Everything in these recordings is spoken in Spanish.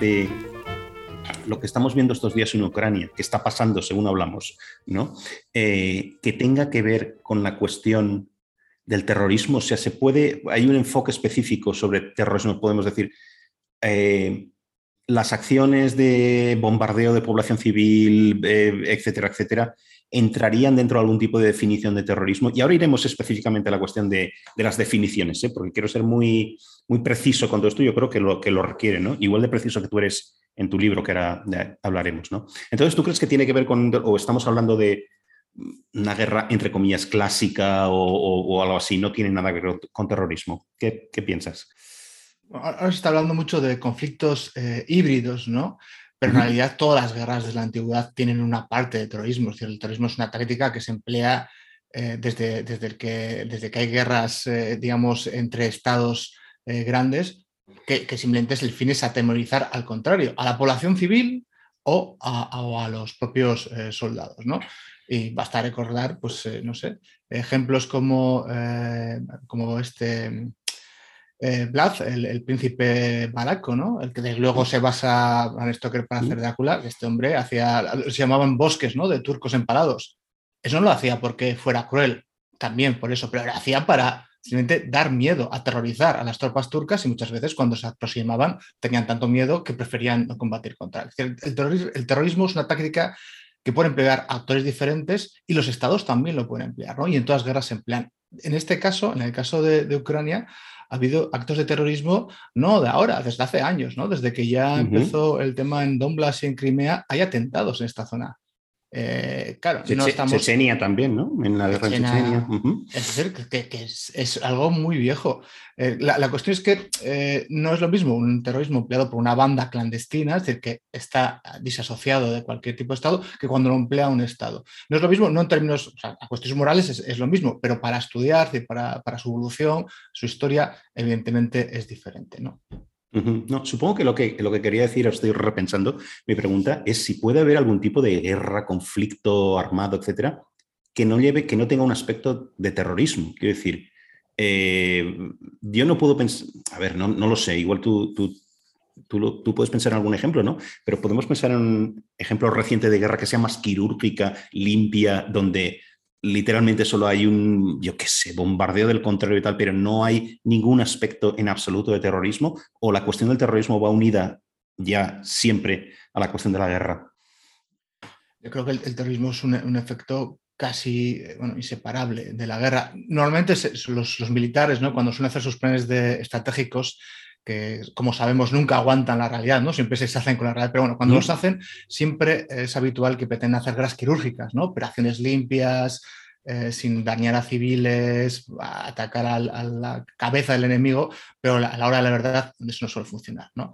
de lo que estamos viendo estos días en Ucrania, que está pasando según hablamos, ¿no? Eh, que tenga que ver con la cuestión del terrorismo? O sea, se puede, hay un enfoque específico sobre terrorismo, podemos decir, eh, las acciones de bombardeo de población civil, eh, etcétera, etcétera, entrarían dentro de algún tipo de definición de terrorismo. Y ahora iremos específicamente a la cuestión de, las definiciones, ¿eh? porque quiero ser muy, muy preciso con todo esto, yo creo que lo, que lo requiere, ¿no? Igual de preciso que tú eres en tu libro, que ahora hablaremos, ¿no? Entonces, ¿tú crees que tiene que ver con, o estamos hablando de una guerra, entre comillas, clásica o, algo así, no tiene nada que ver con terrorismo? ¿Qué, qué piensas? Ahora se está hablando mucho de conflictos eh, híbridos, ¿no? Pero en realidad todas las guerras de la antigüedad tienen una parte de terrorismo. Es decir, el terrorismo es una táctica que se emplea eh, desde, desde, que, desde que hay guerras, eh, digamos, entre estados grandes, que, simplemente es el fin es atemorizar al contrario, a la población civil o a, a los propios soldados, ¿no? Y basta recordar, pues, no sé, ejemplos como, como este eh, el, príncipe baraco, ¿no? El que luego se basa Bram Stoker para hacer Drácula, este hombre hacía, se llamaban bosques, ¿no? De turcos empalados. Eso no lo hacía porque fuera cruel, también por eso, pero lo hacía para simplemente dar miedo, aterrorizar a las tropas turcas y muchas veces cuando se aproximaban tenían tanto miedo que preferían no combatir contra él. El, terrorismo, el terrorismo es una táctica que pueden emplear actores diferentes y los estados también lo pueden emplear, ¿no? Y en todas las guerras se emplean. En este caso, en el caso de Ucrania, ha habido actos de terrorismo no de ahora, desde hace años, ¿no? Desde que ya empezó el tema en Donbass y en Crimea, hay atentados en esta zona. Eh, claro, no estamos... Chechenia también, ¿no? En la guerra de Chechenia. Es decir, que, es, algo muy viejo. Eh, la, cuestión es que eh, no es lo mismo un terrorismo empleado por una banda clandestina, es decir, que está disasociado de cualquier tipo de Estado, que cuando lo emplea un Estado. No es lo mismo, no en términos, o sea, a cuestiones morales es, lo mismo, pero para estudiar, para, para su evolución, su historia, evidentemente es diferente, ¿no? No, supongo que lo, que lo que quería decir, estoy repensando, mi pregunta es si puede haber algún tipo de guerra, conflicto armado, etcétera, que no lleve, que no tenga un aspecto de terrorismo. Quiero decir, eh, yo no puedo pensar, a ver, no, lo sé, igual tú, tú, tú, tú, puedes pensar en algún ejemplo, ¿no? Pero podemos pensar en un ejemplo reciente de guerra que sea más quirúrgica, limpia, donde literalmente solo hay un, yo qué sé, bombardeo del contrario y tal, pero no hay ningún aspecto en absoluto de terrorismo, o la cuestión del terrorismo va unida ya siempre a la cuestión de la guerra. Yo creo que el, terrorismo es un, efecto casi bueno, inseparable de la guerra. Normalmente los, los, militares, ¿no? cuando suelen hacer sus planes de, estratégicos, que como sabemos nunca aguantan la realidad, ¿no? Siempre se hacen con la realidad, pero bueno, cuando los hacen siempre es habitual que pretenden hacer guerras quirúrgicas, ¿no? Operaciones limpias, eh, sin dañar a civiles, atacar a, la cabeza del enemigo, pero a la hora de la verdad eso no suele funcionar. ¿no?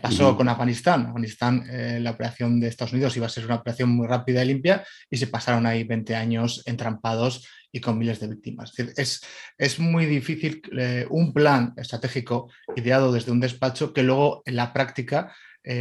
Pasó con Afganistán. Afganistán, eh, la operación de Estados Unidos iba a ser una operación muy rápida y limpia y se pasaron ahí 20 años entrampados y con miles de víctimas. Es, es, muy difícil eh, un plan estratégico ideado desde un despacho que luego en la práctica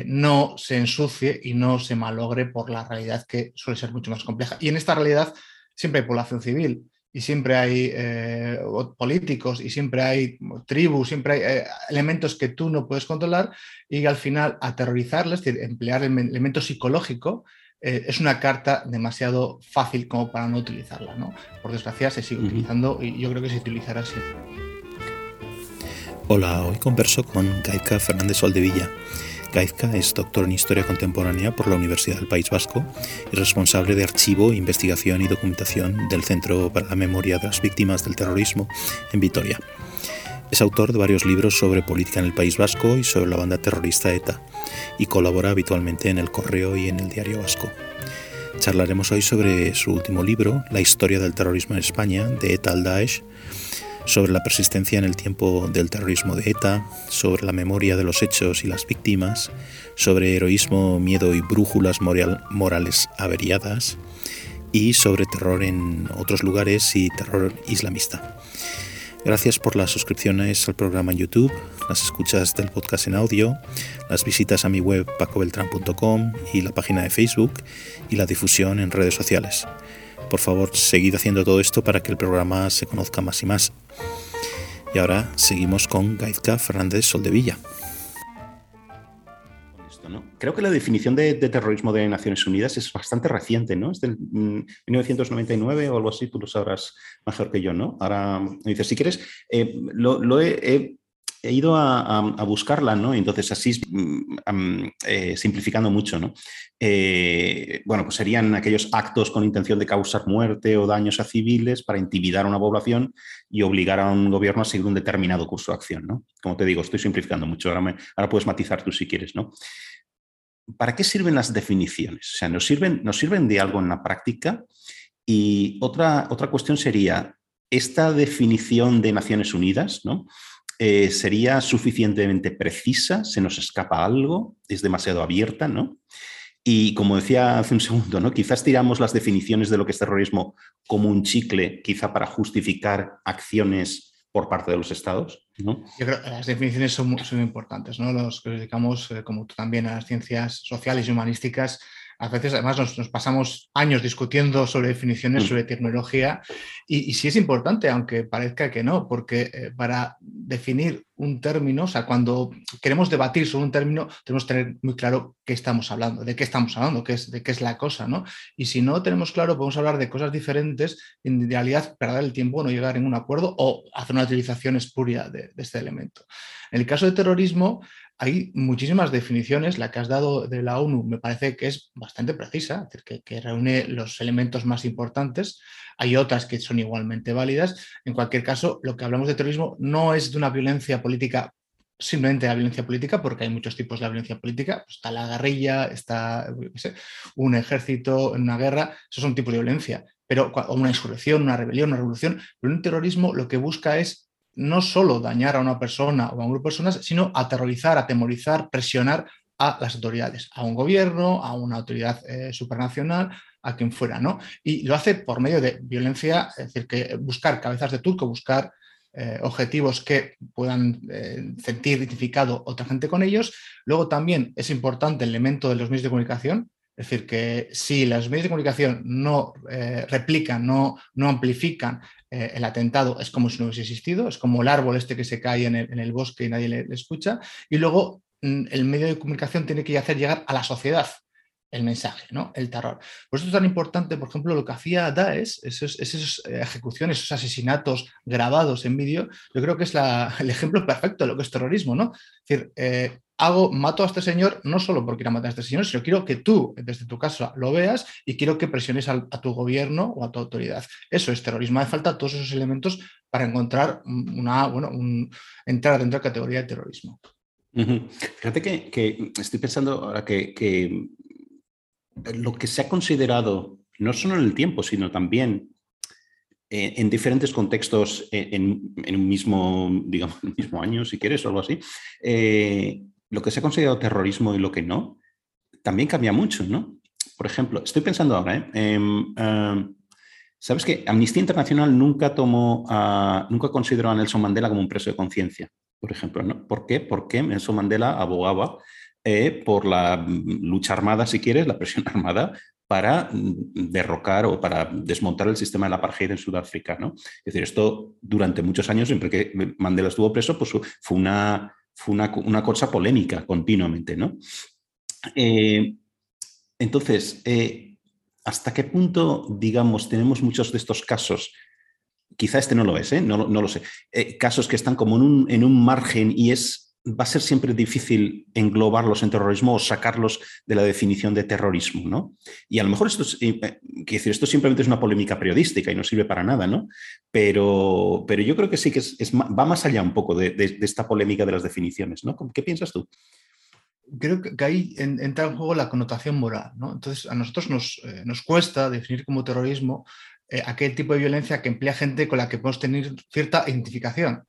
no se ensucie y no se malogre por la realidad que suele ser mucho más compleja. Y en esta realidad siempre hay población civil y siempre hay eh, políticos y siempre hay tribus, siempre hay eh, elementos que tú no puedes controlar y al final aterrorizarles, es decir, emplear el elemento psicológico eh, es una carta demasiado fácil como para no utilizarla. ¿no? Por desgracia se sigue utilizando y yo creo que se utilizará siempre. Hola, hoy converso con Gaika Fernández Soldevilla Gaizka es doctor en Historia Contemporánea por la Universidad del País Vasco y responsable de archivo, investigación y documentación del Centro para la Memoria de las Víctimas del Terrorismo en Vitoria. Es autor de varios libros sobre política en el País Vasco y sobre la banda terrorista ETA y colabora habitualmente en el Correo y en el Diario Vasco. Charlaremos hoy sobre su último libro, La historia del terrorismo en España, de ETA al Daesh, sobre la persistencia en el tiempo del terrorismo de ETA, sobre la memoria de los hechos y las víctimas, sobre heroísmo, miedo y brújulas morales averiadas, y sobre terror en otros lugares y terror islamista. Gracias por las suscripciones al programa en YouTube, las escuchas del podcast en audio, las visitas a mi web pacobeltran.com y la página de Facebook y la difusión en redes sociales. Por favor, seguid haciendo todo esto para que el programa se conozca más y más. Y ahora seguimos con Gaizka Fernández Soldevilla. Creo que la definición de, terrorismo de Naciones Unidas es bastante reciente, ¿no? Es del 1999 mm, o algo así, tú lo sabrás mejor que yo, ¿no? Ahora me dices, si quieres, eh, lo, he, ido a, buscarla, ¿no? Entonces, así mm, eh, simplificando mucho, ¿no? Eh, bueno, pues serían aquellos actos con intención de causar muerte o daños a civiles para intimidar a una población y obligar a un gobierno a seguir un determinado curso de acción, ¿no? Como te digo, estoy simplificando mucho, ahora, ahora puedes matizar tú si quieres, ¿no? ¿Para qué sirven las definiciones? O sea, ¿nos sirven, nos sirven de algo en la práctica? Y otra, otra cuestión sería, esta definición de Naciones Unidas, ¿no? Eh, ¿Sería suficientemente precisa? ¿Se nos escapa algo? ¿Es demasiado abierta? ¿no? Y como decía hace un segundo, ¿no? quizás tiramos las definiciones de lo que es terrorismo como un chicle, quizá para justificar acciones por parte de los estados. ¿no? Yo creo que las definiciones son muy, importantes. ¿no? Los que dedicamos, eh, como tú también, a las ciencias sociales y humanísticas, a veces además nos, pasamos años discutiendo sobre definiciones, mm. sobre tecnología, y, sí es importante, aunque parezca que no, porque eh, para definir un término, o sea, cuando queremos debatir sobre un término, tenemos que tener muy claro qué estamos hablando, de qué estamos hablando, qué es, de qué es la cosa, ¿no? Y si no tenemos claro, podemos hablar de cosas diferentes, en realidad perder el tiempo, no llegar a ningún acuerdo o hacer una utilización espuria de, de este elemento. En el caso de terrorismo, hay muchísimas definiciones, la que has dado de la ONU me parece que es bastante precisa, es decir, que, reúne los elementos más importantes. Hay otras que son igualmente válidas. En cualquier caso, lo que hablamos de terrorismo no es de una violencia política simplemente la violencia política, porque hay muchos tipos de violencia política. Pues está la guerrilla, está un ejército, una guerra, esos son tipos de violencia. Pero, una insurrección, una rebelión, una revolución. Pero un terrorismo lo que busca es no solo dañar a una persona o a un grupo de personas, sino aterrorizar, atemorizar, presionar a las autoridades, a un gobierno, a una autoridad eh, supranacional, a quien fuera, ¿no? Y lo hace por medio de violencia, es decir, que buscar cabezas de turco, buscar eh, objetivos que puedan eh, sentir identificado otra gente con ellos. Luego también es importante el elemento de los medios de comunicación, es decir, que si los medios de comunicación no replican, no, no amplifican eh, el atentado es como si no hubiese existido, es como el árbol este que se cae en el, bosque y nadie le, escucha. Y luego mm, el medio de comunicación tiene que hacer llegar a la sociedad el mensaje, ¿no? el terror. Por eso es tan importante, por ejemplo, lo que hacía Daesh, esas eh, ejecuciones, esos asesinatos grabados en vídeo, yo creo que es el ejemplo perfecto de lo que es terrorismo. ¿no? Es decir, eh, hago, mato a este señor no solo porque quiera matar a este señor, sino quiero que tú, desde tu casa, lo veas y quiero que presiones a, tu gobierno o a tu autoridad. Eso es terrorismo. Hace falta todos esos elementos para encontrar una, bueno, un, entrar dentro de la categoría de terrorismo. Fíjate que, estoy pensando ahora que, lo que se ha considerado, no solo en el tiempo, sino también eh, en diferentes contextos eh, en, un mismo, digamos, en mismo año, si quieres, o algo así, eh, lo que se ha considerado terrorismo y lo que no, también cambia mucho, ¿no? Por ejemplo, estoy pensando ahora, ¿eh? Em, em, ¿sabes que Amnistía Internacional nunca tomó, nunca consideró a Nelson Mandela como un preso de conciencia, por ejemplo, ¿no? ¿Por qué? Porque Nelson Mandela abogaba eh, por la lucha armada, si quieres, la presión armada, para derrocar o para desmontar el sistema de la apartheid en Sudáfrica, ¿no? Es decir, esto durante muchos años, siempre que Mandela estuvo preso, pues fue una fue una, cosa polémica continuamente, ¿no? Eh, entonces, eh, ¿hasta qué punto, digamos, tenemos muchos de estos casos? Quizá este no lo es, ¿eh? no, lo sé. casos que están como en un, en un margen y es va a ser siempre difícil englobarlos en terrorismo o sacarlos de la definición de terrorismo, ¿no? Y a lo mejor esto, es, eh, decir, esto simplemente es una polémica periodística y no sirve para nada, ¿no? Pero, pero yo creo que sí que va más allá un poco de, esta polémica de las definiciones, ¿no? ¿Qué piensas tú? Creo que ahí entra en juego la connotación moral, ¿no? Entonces, a nosotros nos, eh, nos cuesta definir como terrorismo eh, aquel tipo de violencia que emplea gente con la que podemos tener cierta identificación.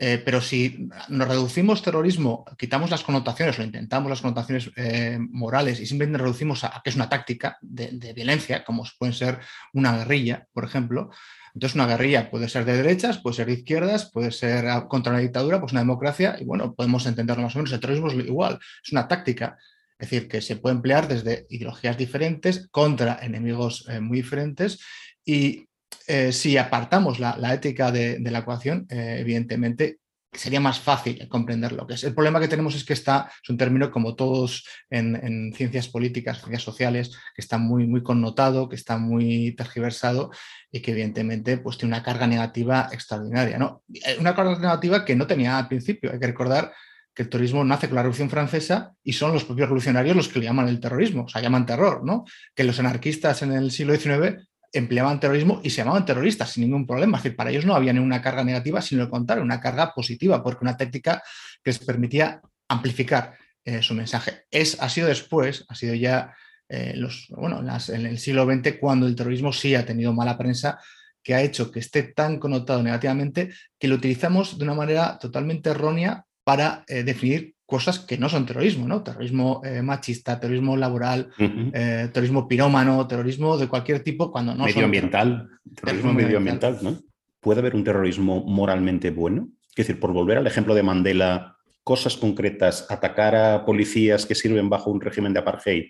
Eh, pero si nos reducimos terrorismo, quitamos las connotaciones, o intentamos las connotaciones eh, morales y simplemente reducimos a, que es una táctica de, violencia, como puede ser una guerrilla, por ejemplo. Entonces, una guerrilla puede ser de derechas, puede ser de izquierdas, puede ser contra una dictadura, pues una democracia, y bueno, podemos entenderlo más o menos. El terrorismo es igual, es una táctica. Es decir, que se puede emplear desde ideologías diferentes contra enemigos eh, muy diferentes y eh, si apartamos la, ética de, la ecuación, eh, evidentemente sería más fácil comprender lo que es. El problema que tenemos es que está, es un término como todos en, ciencias políticas, ciencias sociales, que está muy, connotado, que está muy tergiversado y que evidentemente pues, tiene una carga negativa extraordinaria. ¿no? Eh, una carga negativa que no tenía al principio. Hay que recordar que el terrorismo nace con la Revolución Francesa y son los propios revolucionarios los que le llaman el terrorismo, o sea, llaman terror, ¿no? Que los anarquistas en el siglo XIX empleaban terrorismo y se llamaban terroristas sin ningún problema. Es decir, para ellos no había ninguna carga negativa, sino al contrario, una carga positiva, porque una técnica que les permitía amplificar eh, su mensaje. Es, ha sido después, ha sido ya eh, los, bueno, en el siglo XX cuando el terrorismo sí ha tenido mala prensa que ha hecho que esté tan connotado negativamente que lo utilizamos de una manera totalmente errónea para eh, definir cosas que no son terrorismo, ¿no? Terrorismo eh, machista, terrorismo laboral, eh, terrorismo pirómano, terrorismo de cualquier tipo cuando no medioambiental, terrorismo, medioambiental, ¿no? ¿Puede haber un terrorismo moralmente bueno? Es decir, por volver al ejemplo de Mandela, cosas concretas, atacar a policías que sirven bajo un régimen de apartheid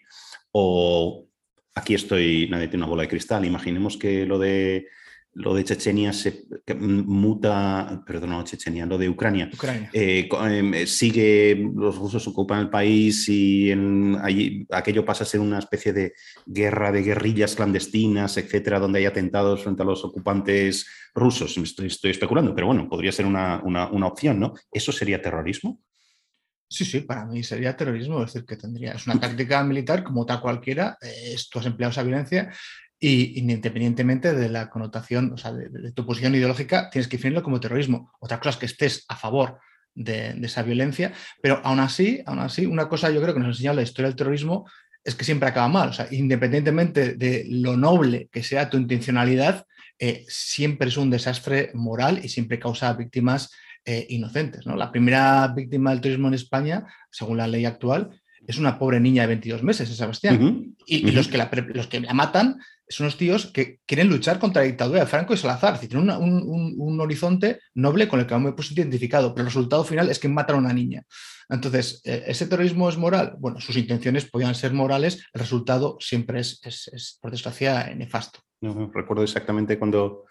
o aquí estoy, nadie tiene una bola de cristal, imaginemos que lo de lo de Chechenia se muta, perdón, no Chechenia, lo de Ucrania, eh, em, sigue, los rusos ocupan el país y en, allí, aquello pasa a ser una especie de guerra de guerrillas clandestinas, etcétera, donde hay atentados frente a los ocupantes rusos. Estoy, estoy especulando, pero bueno, podría ser una, opción, ¿no? ¿Eso sería terrorismo? Sí, sí, para mí sería terrorismo, es decir, que tendría, es una táctica militar como otra cualquiera, eh, tú has empleado esa violencia y independientemente de la connotación, o sea, de, tu posición ideológica, tienes que definirlo como terrorismo. Otra cosa es que estés a favor de, esa violencia, pero aún así, aún así, una cosa yo creo que nos ha enseñado la historia del terrorismo es que siempre acaba mal. O sea, independientemente de lo noble que sea tu intencionalidad, eh, siempre es un desastre moral y siempre causa víctimas eh, inocentes. ¿no? La primera víctima del terrorismo en España, según la ley actual, es una pobre niña de 22 meses, Sebastián. y, los, que la, los que la matan son unos tíos que quieren luchar contra la dictadura de Franco y Salazar. tienen un, horizonte noble con el que hemos pues, identificado, pero el resultado final es que matan a una niña. Entonces, eh, ¿ese terrorismo es moral? Bueno, sus intenciones podían ser morales, el resultado siempre es, es, por desgracia, nefasto. Recuerdo exactamente cuando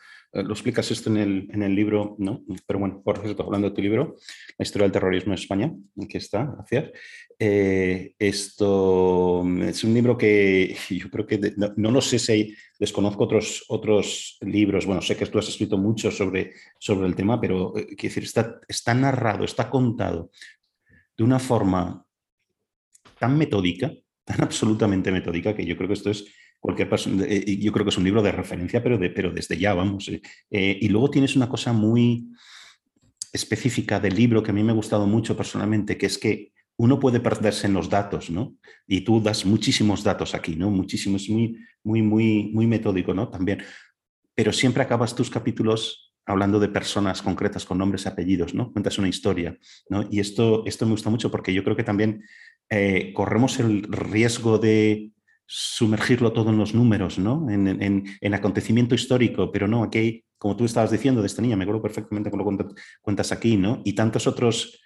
lo explicas esto en el, en el, libro, ¿no? Pero bueno, por cierto, hablando de tu libro, La historia del terrorismo en España, aquí está, gracias. Eh, esto es un libro que yo creo que no, lo sé si desconozco otros, otros libros. Bueno, sé que tú has escrito mucho sobre, sobre el tema, pero eh, quiero decir, está, está narrado, está contado de una forma tan metódica, tan absolutamente metódica, que yo creo que esto es cualquier persona, eh, yo creo que es un libro de referencia, pero, de, pero desde ya, vamos. y luego tienes una cosa muy específica del libro que a mí me ha gustado mucho personalmente, que es que uno puede perderse en los datos, ¿no? Y tú das muchísimos datos aquí, ¿no? Muchísimos, muy, muy, muy, muy metódico, ¿no? También. Pero siempre acabas tus capítulos hablando de personas concretas con nombres y apellidos, ¿no? Cuentas una historia, ¿no? Y esto, esto me gusta mucho porque yo creo que también eh, corremos el riesgo de sumergirlo todo en los números, ¿no? En, en, acontecimiento histórico, pero no, aquí, como tú estabas diciendo de esta niña, me acuerdo perfectamente con lo cuentas aquí, ¿no? Y tantos otros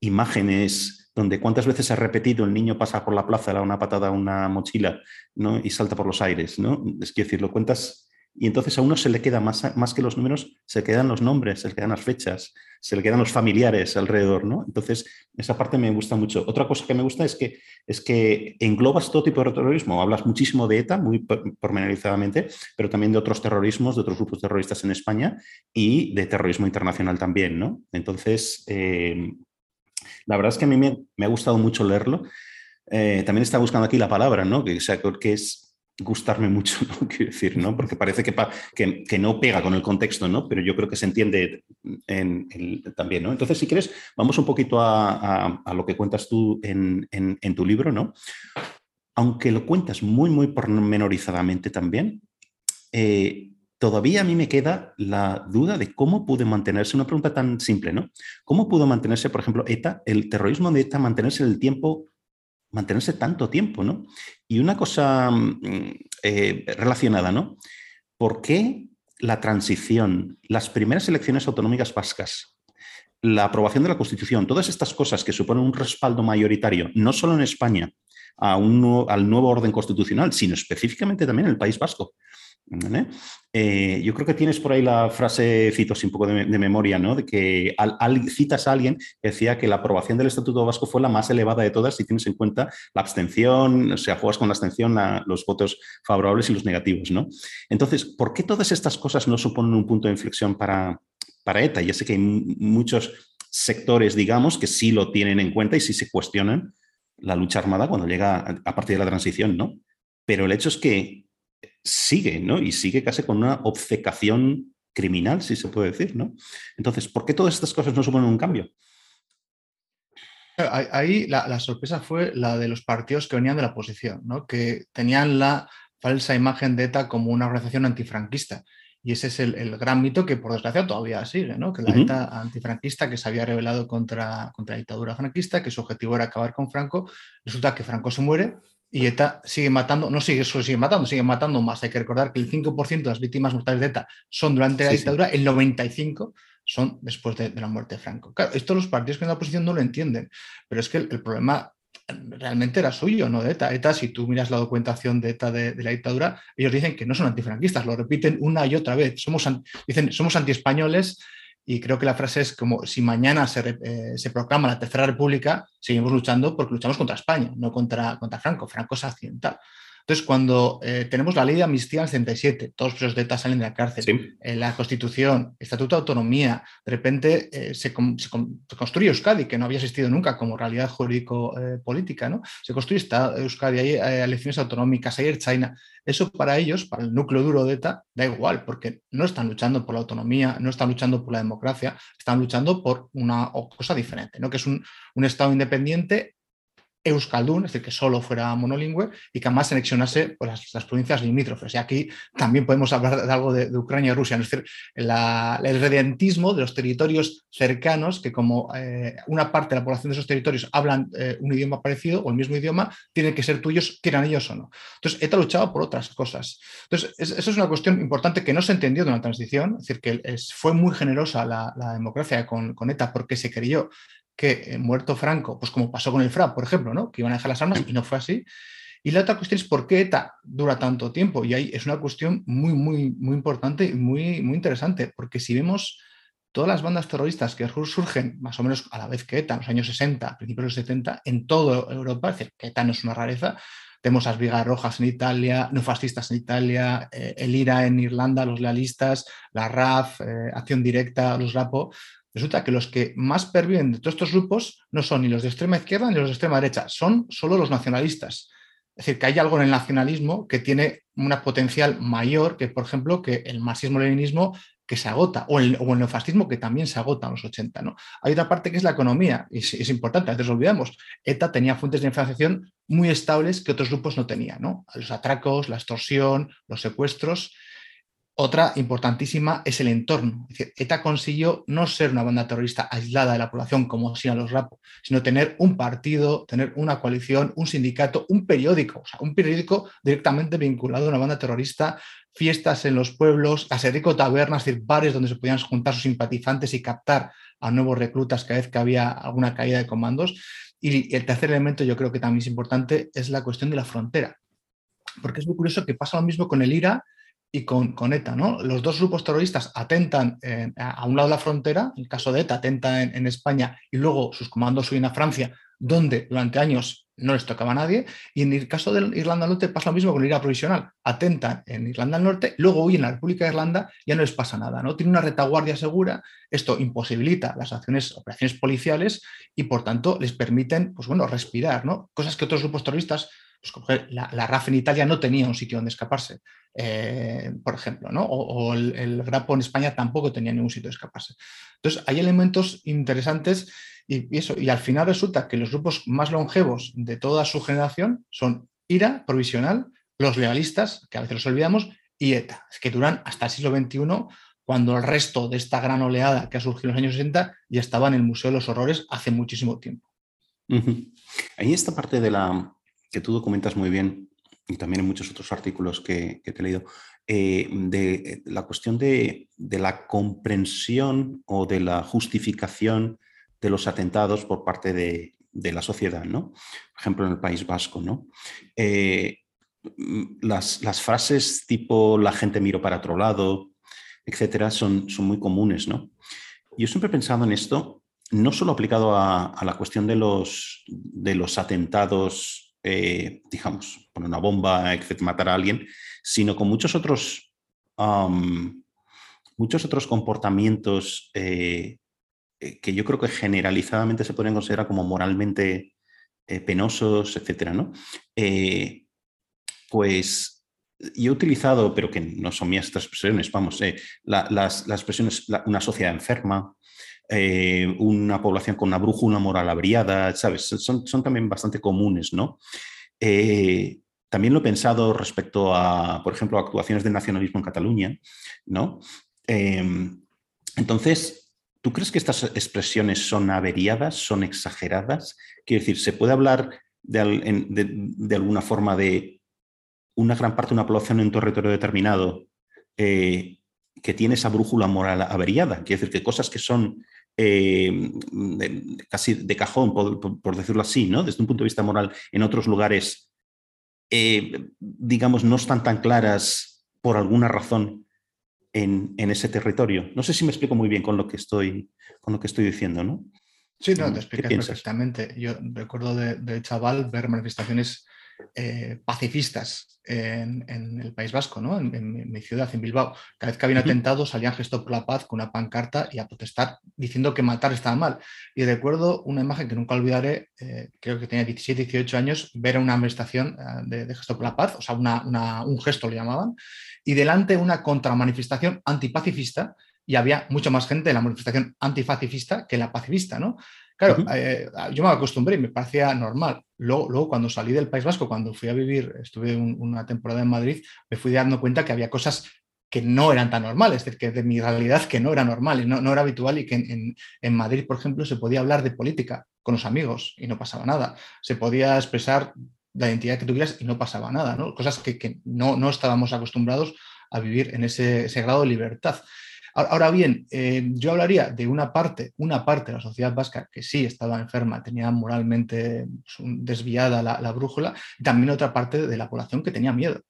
imágenes donde cuántas veces ha repetido el niño pasa por la plaza, da una patada a una mochila ¿no? y salta por los aires. ¿no? Es decir, lo cuentas y entonces a uno se le queda más, más que los números, se quedan los nombres, se le quedan las fechas, se le quedan los familiares alrededor. ¿no? Entonces, esa parte me gusta mucho. Otra cosa que me gusta es que, es que englobas todo tipo de terrorismo. Hablas muchísimo de ETA, muy pormenorizadamente, pero también de otros terrorismos, de otros grupos terroristas en España y de terrorismo internacional también. ¿no? Entonces, eh, la verdad es que a mí me, ha gustado mucho leerlo. Eh, también está buscando aquí la palabra, ¿no? Que es gustarme mucho. Quiero decir, ¿no? Porque parece que, que, no pega con el contexto, ¿no? Pero yo creo que se entiende en, también, ¿no? Entonces, si quieres, vamos un poquito a, lo que cuentas tú en, tu libro, ¿no? Aunque lo cuentas muy, muy pormenorizadamente también, eh, todavía a mí me queda la duda de cómo pudo mantenerse, una pregunta tan simple, ¿no? ¿Cómo pudo mantenerse, por ejemplo, ETA, el terrorismo de ETA, mantenerse en el tiempo, mantenerse tanto tiempo, ¿no? Y una cosa mm, eh, relacionada, ¿no? ¿Por qué la transición, las primeras elecciones autonómicas vascas, la aprobación de la Constitución, todas estas cosas que suponen un respaldo mayoritario, no solo en España, al nuevo orden constitucional, sino específicamente también en el País Vasco, Eh, yo creo que tienes por ahí la frase, cito así un poco de, memoria, ¿no? de que citas a alguien que decía que la aprobación del Estatuto Vasco fue la más elevada de todas si tienes en cuenta la abstención, o sea, juegas con la abstención, los votos favorables y los negativos. ¿no? Entonces, ¿por qué todas estas cosas no suponen un punto de inflexión para, para ETA? Ya sé que hay muchos sectores, digamos, que sí lo tienen en cuenta y sí se cuestionan la lucha armada cuando llega a, partir de la transición, ¿no? Pero el hecho es que sigue, ¿no? Y sigue casi con una obcecación criminal, si se puede decir, ¿no? Entonces, ¿por qué todas estas cosas no suponen un cambio? Ahí la, sorpresa fue la de los partidos que venían de la oposición, ¿no? que tenían la falsa imagen de ETA como una organización antifranquista. Y ese es el, gran mito que, por desgracia, todavía sigue, ¿no? que la ETA antifranquista que se había revelado contra, contra la dictadura franquista, que su objetivo era acabar con Franco, resulta que Franco se muere y ETA sigue matando, no sigue, solo sigue matando, sigue matando más. Hay que recordar que el 5% de las víctimas mortales de ETA son durante la dictadura, el 95% son después de, la muerte de Franco. Claro, esto los partidos que en la oposición no lo entienden, pero es que el, problema realmente era suyo, no de ETA. ETA, si tú miras la documentación de ETA de, la dictadura, ellos dicen que no son antifranquistas, lo repiten una y otra vez. Somos, dicen, somos antiespañoles y creo que la frase es como si mañana eh, se, proclama la Tercera República, seguimos luchando porque luchamos contra España, no contra, contra Franco. Franco es accidental. Entonces, cuando eh, tenemos la ley de amnistía en el 77, todos los presos de ETA salen de la cárcel, en la Constitución, Estatuto de Autonomía, de repente eh, se, construye Euskadi, que no había existido nunca como realidad jurídico-política, ¿no? Se construye esta Euskadi, hay elecciones autonómicas, hay China. Eso para ellos, para el núcleo duro de ETA, da igual, porque no están luchando por la autonomía, no están luchando por la democracia, están luchando por una cosa diferente, ¿no? que es un, un Estado independiente euskaldun, es decir, que solo fuera monolingüe y que además anexionase pues, las, provincias limítrofes. Y aquí también podemos hablar de algo de, Ucrania y Rusia, es decir, el redentismo de los territorios cercanos, que como eh, una parte de la población de esos territorios hablan eh, un idioma parecido o el mismo idioma, tienen que ser tuyos, quieran ellos o no. Entonces, ETA luchado por otras cosas. Entonces, eso es una cuestión importante que no se entendió de la transición, es decir, que fue muy generosa la, democracia con, con ETA porque se creyó que eh, muerto Franco, pues como pasó con el FRA, por ejemplo, ¿no? que iban a dejar las armas y no fue así. Y la otra cuestión es por qué ETA dura tanto tiempo. Y ahí es una cuestión muy, muy, muy importante y muy, muy interesante, porque si vemos todas las bandas terroristas que surgen más o menos a la vez que ETA, en los años 60, principios de los 70, en toda Europa, es decir, que ETA no es una rareza, tenemos las Vigas Rojas en Italia, no fascistas en Italia, eh, el IRA en Irlanda, los lealistas, la RAF, eh, Acción Directa, los RAPO, Resulta que los que más perviven de todos estos grupos no son ni los de extrema izquierda ni los de extrema derecha, son solo los nacionalistas. Es decir, que hay algo en el nacionalismo que tiene una potencial mayor que, por ejemplo, que el marxismo-leninismo que se agota, o el, neofascismo que también se agota en los 80. ¿no? Hay otra parte que es la economía, y es, importante, a veces olvidamos. ETA tenía fuentes de financiación muy estables que otros grupos no tenían, ¿no? Los atracos, la extorsión, los secuestros, otra importantísima es el entorno. ETA consiguió no ser una banda terrorista aislada de la población como hacían los RAPO, sino tener un partido, tener una coalición, un sindicato, un periódico, un periódico directamente vinculado a una banda terrorista, fiestas en los pueblos, rico tabernas, es bares donde se podían juntar sus simpatizantes y captar a nuevos reclutas cada vez que había alguna caída de comandos. Y el tercer elemento, yo creo que también es importante, es la cuestión de la frontera. Porque es muy curioso que pasa lo mismo con el IRA y con, con, ETA. ¿no? Los dos grupos terroristas atentan a un lado de la frontera, en el caso de ETA atenta en, España y luego sus comandos suben a Francia, donde durante años no les tocaba a nadie, y en el caso de Irlanda del Norte pasa lo mismo con el IRA provisional, atentan en Irlanda del Norte, luego huyen a la República de Irlanda, ya no les pasa nada, ¿no? Tiene una retaguardia segura, esto imposibilita las acciones, operaciones policiales y por tanto les permiten, pues bueno, respirar, ¿no? Cosas que otros grupos terroristas pues, la, RAF en Italia no tenía un sitio donde escaparse, eh, por ejemplo, ¿no? o, el, Grapo en España tampoco tenía ningún sitio de escaparse. Entonces, hay elementos interesantes y, eso, y al final resulta que los grupos más longevos de toda su generación son IRA, provisional, los lealistas, que a veces los olvidamos, y ETA, que duran hasta el siglo XXI, cuando el resto de esta gran oleada que ha surgido en los años 60 ya estaba en el Museo de los Horrores hace muchísimo tiempo. Ahí esta parte de la, que tú documentas muy bien, y también en muchos otros artículos que, te he leído, eh, de eh, la cuestión de, la comprensión o de la justificación de los atentados por parte de, la sociedad, ¿no? Por ejemplo, en el País Vasco, ¿no? Eh, mm, las, las, frases tipo la gente miro para otro lado, etcétera, son, son muy comunes, ¿no? Yo siempre he pensado en esto, no solo aplicado a, la cuestión de los, de los atentados, eh, digamos, poner una bomba, etcétera, matar a alguien, sino con muchos otros, muchos otros comportamientos eh, eh, que yo creo que generalizadamente se pueden considerar como moralmente penosos, etcétera, ¿no? pues yo he utilizado, pero que no son mías estas expresiones, vamos, las, expresiones, una sociedad enferma, eh, una población con una brújula moral abriada, ¿sabes? Son, también bastante comunes, ¿no? Eh, también lo he pensado respecto a, por ejemplo, actuaciones de nacionalismo en Cataluña, ¿no? Em, entonces, ¿tú crees que estas expresiones son averiadas, son exageradas? Quiero decir, ¿se puede hablar de, alguna forma de una gran parte de una población en un territorio determinado eh, que tiene esa brújula moral averiada? Quiero decir, que cosas que son eh, casi de cajón, por, decirlo así, ¿no? Desde un punto de vista moral, en otros lugares, eh, digamos, no están tan claras por alguna razón en, ese territorio. No sé si me explico muy bien con lo que estoy, con lo que estoy diciendo, ¿no? Sí, no, te explicas perfectamente. Yo recuerdo de, chaval ver manifestaciones eh, pacifistas en, el País Vasco, ¿no? En, mi ciudad, en Bilbao. Cada vez que había un atentado salían Gesto por la Paz con una pancarta y a protestar diciendo que matar estaba mal. Y recuerdo una imagen que nunca olvidaré, eh, creo que tenía 17, 18 años, ver una manifestación eh, de, Gesto por la Paz, o sea, un gesto lo llamaban, y delante una contramanifestación antipacifista y había mucha más gente en la manifestación antipacifista que en la pacifista, ¿no? Claro, eh, yo me acostumbré y me parecía normal. Luego, cuando salí del País Vasco, cuando fui a vivir, estuve una temporada en Madrid, me fui dando cuenta que había cosas que no eran tan normales, es decir, que de mi realidad que no era normal no, no era habitual y que en, en, Madrid, por ejemplo, se podía hablar de política con los amigos y no pasaba nada. Se podía expresar la identidad que tuvieras y no pasaba nada, ¿no? Cosas que, que no, no, estábamos acostumbrados a vivir en ese, ese grado de libertad. Ahora bien, eh, yo hablaría de una parte, una parte de la sociedad vasca que sí estaba enferma, tenía moralmente pues, desviada la, brújula, y también otra parte de la población que tenía miedo.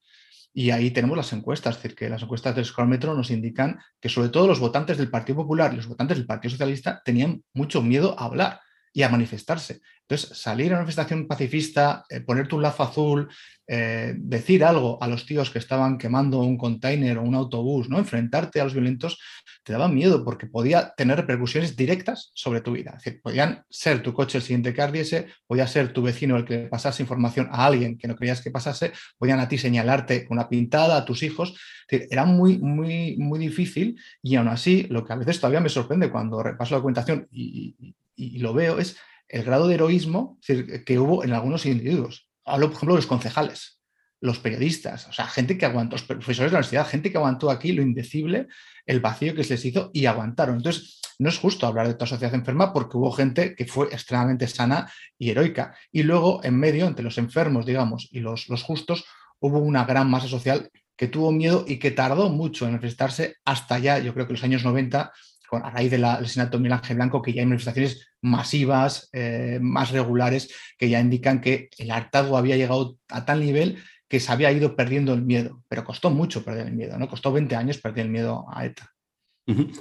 Y ahí tenemos las encuestas, es decir, que las encuestas del Scormetro nos indican que sobre todo los votantes del Partido Popular y los votantes del Partido Socialista tenían mucho miedo a hablar y a manifestarse. Entonces, salir a una manifestación pacifista, eh, ponerte un lazo azul, eh, decir algo a los tíos que estaban quemando un container o un autobús, ¿no? enfrentarte a los violentos, te daba miedo porque podía tener repercusiones directas sobre tu vida. Podían ser tu coche el siguiente que ardiese, podía ser tu vecino el que pasase información a alguien que no creías que pasase, podían a ti señalarte una pintada, a tus hijos. era muy, muy, muy difícil y aún así, lo que a veces todavía me sorprende cuando repaso la documentación y lo veo es el grado de heroísmo que hubo en algunos individuos. Hablo, por ejemplo, de los concejales, los periodistas, o sea, gente que aguantó, los profesores de la universidad, gente que aguantó aquí lo indecible, el vacío que se les hizo y aguantaron. Entonces, no es justo hablar de toda sociedad enferma porque hubo gente que fue extremadamente sana y heroica. Y luego, en medio, entre los enfermos, digamos, y los, los justos, hubo una gran masa social que tuvo miedo y que tardó mucho en manifestarse hasta ya, yo creo que los años 90, a raíz del asesinato de Miguel Blanco, que ya hay manifestaciones masivas, eh, más regulares, que ya indican que el hartazgo había llegado a tal nivel que se había ido perdiendo el miedo, pero costó mucho perder el miedo, ¿no? Costó 20 años perder el miedo a ETA.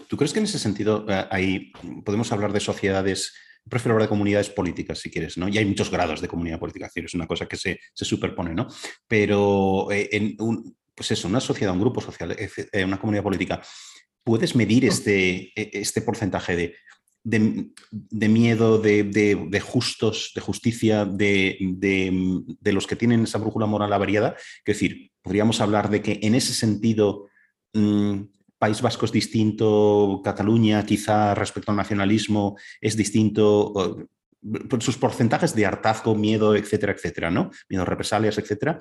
¿Tú crees que en ese sentido eh, ahí podemos hablar de sociedades, prefiero hablar de comunidades políticas si quieres, ¿no? Y hay muchos grados de comunidad política, es una cosa que se, superpone, ¿no? Pero eh, en pues eso, una sociedad, un grupo social, una comunidad política, ¿puedes medir este, e, este porcentaje de de, miedo, de, justos, de justicia, de, los que tienen esa brújula moral averiada. Es decir, podríamos hablar de que en ese sentido mm, País Vasco es distinto, Cataluña quizá respecto al nacionalismo es distinto, sus porcentajes de hartazgo, miedo, etcétera, etcétera, ¿no? Miedo a represalias, etcétera.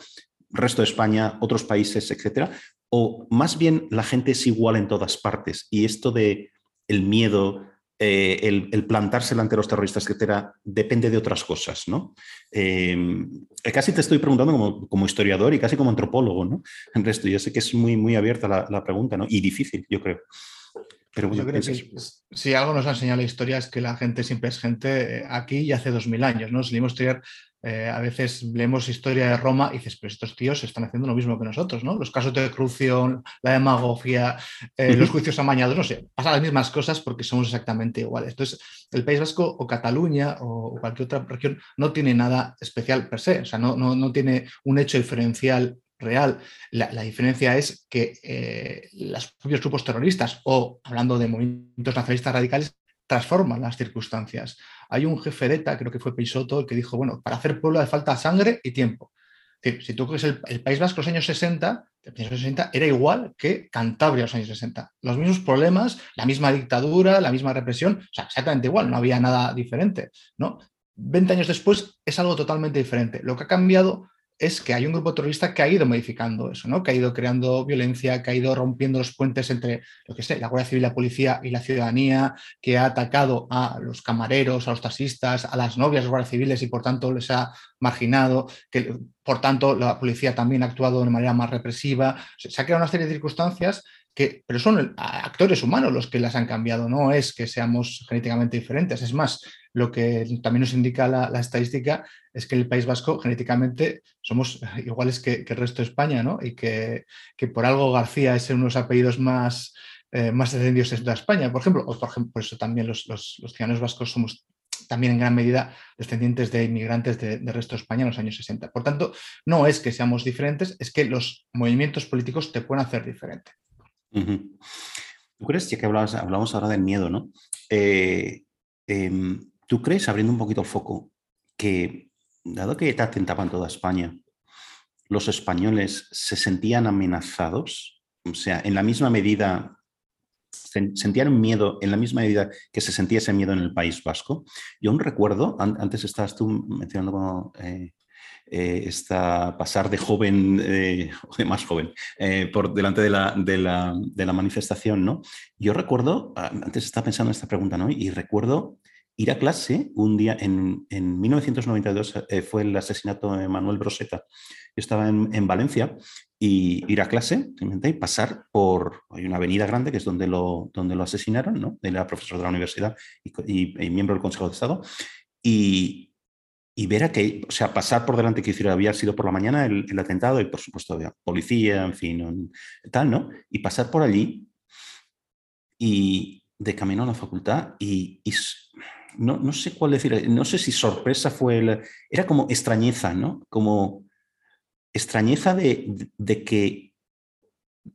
Resto de España, otros países, etcétera. O más bien la gente es igual en todas partes y esto de el miedo, eh, el, plantarse delante de los terroristas, etcétera, depende de otras cosas, ¿no? Em, casi te estoy preguntando como, historiador y casi como antropólogo, ¿no? En resto, yo sé que es muy, muy abierta la, pregunta, ¿no? Y difícil, yo creo. Pero yo creo que si algo nos ha enseñado la historia es que la gente siempre es gente eh, aquí y hace dos mil años, ¿no? A estudiar eh, a veces leemos historia de Roma y dices, pero estos tíos están haciendo lo mismo que nosotros, ¿no? Los casos de corrupción, la demagogia, eh, los juicios amañados, no sé, pasan las mismas cosas porque somos exactamente iguales. Entonces, el País Vasco o Cataluña o cualquier otra región no tiene nada especial per se, o sea, no, no, no tiene un hecho diferencial real. La, diferencia es que eh, los propios grupos terroristas o, hablando de movimientos nacionalistas radicales, transforman las circunstancias. Hay un jefe de ETA, creo que fue Peixoto, el que dijo, bueno, para hacer pueblo hace falta sangre y tiempo. si tú coges el, País Vasco los años 60, el 60 era igual que Cantabria los años 60. Los mismos problemas, la misma dictadura, la misma represión, o sea, exactamente igual, no había nada diferente, ¿no? 20 años después es algo totalmente diferente. Lo que ha cambiado es que hay un grupo terrorista que ha ido modificando eso, ¿no? que ha ido creando violencia, que ha ido rompiendo los puentes entre, lo que sé, la Guardia Civil, la policía y la ciudadanía, que ha atacado a los camareros, a los taxistas, a las novias de los guardias civiles y por tanto les ha marginado, que por tanto la policía también ha actuado de manera más represiva. Se ha creado una serie de circunstancias que, pero son actores humanos los que las han cambiado, no es que seamos genéticamente diferentes. Es más, lo que también nos indica la, estadística es que el País Vasco genéticamente somos iguales que, el resto de España, ¿no? Y que, por algo García es uno de los apellidos más, eh, más descendidos de España, por ejemplo, por ejemplo, por eso también los, ciudadanos vascos somos también en gran medida descendientes de inmigrantes del de resto de España en los años 60. Por tanto, no es que seamos diferentes, es que los movimientos políticos te pueden hacer diferente. ¿Tú crees, ya que hablamos, ahora del miedo, ¿no? Eh, em, ¿Tú crees, abriendo un poquito el foco, que dado que ETA atentaba en toda España, los españoles se sentían amenazados? O sea, en la misma medida, sentían miedo en la misma medida que se sentía ese miedo en el País Vasco. Yo aún recuerdo, antes estabas tú mencionando como, eh, eh, pasar de joven eh, de más joven eh, por delante de la, de, la, manifestación, ¿no? Yo recuerdo, antes estaba pensando en esta pregunta, ¿no? Y recuerdo ir a clase un día, en, en 1992 fue el asesinato de Manuel Broseta. Yo estaba en, en Valencia y ir a clase y pasar por, hay una avenida grande que es donde lo, donde lo asesinaron, ¿no? Era profesor de la universidad y, miembro del Consejo de Estado. Y, y ver a que, o sea, pasar por delante, que había sido por la mañana el, atentado y por supuesto había policía, en fin, tal, ¿no? Y pasar por allí y de camino a la facultad y, no, no, sé cuál decir, no sé si sorpresa fue, el, era como extrañeza, ¿no? Como extrañeza de, de, que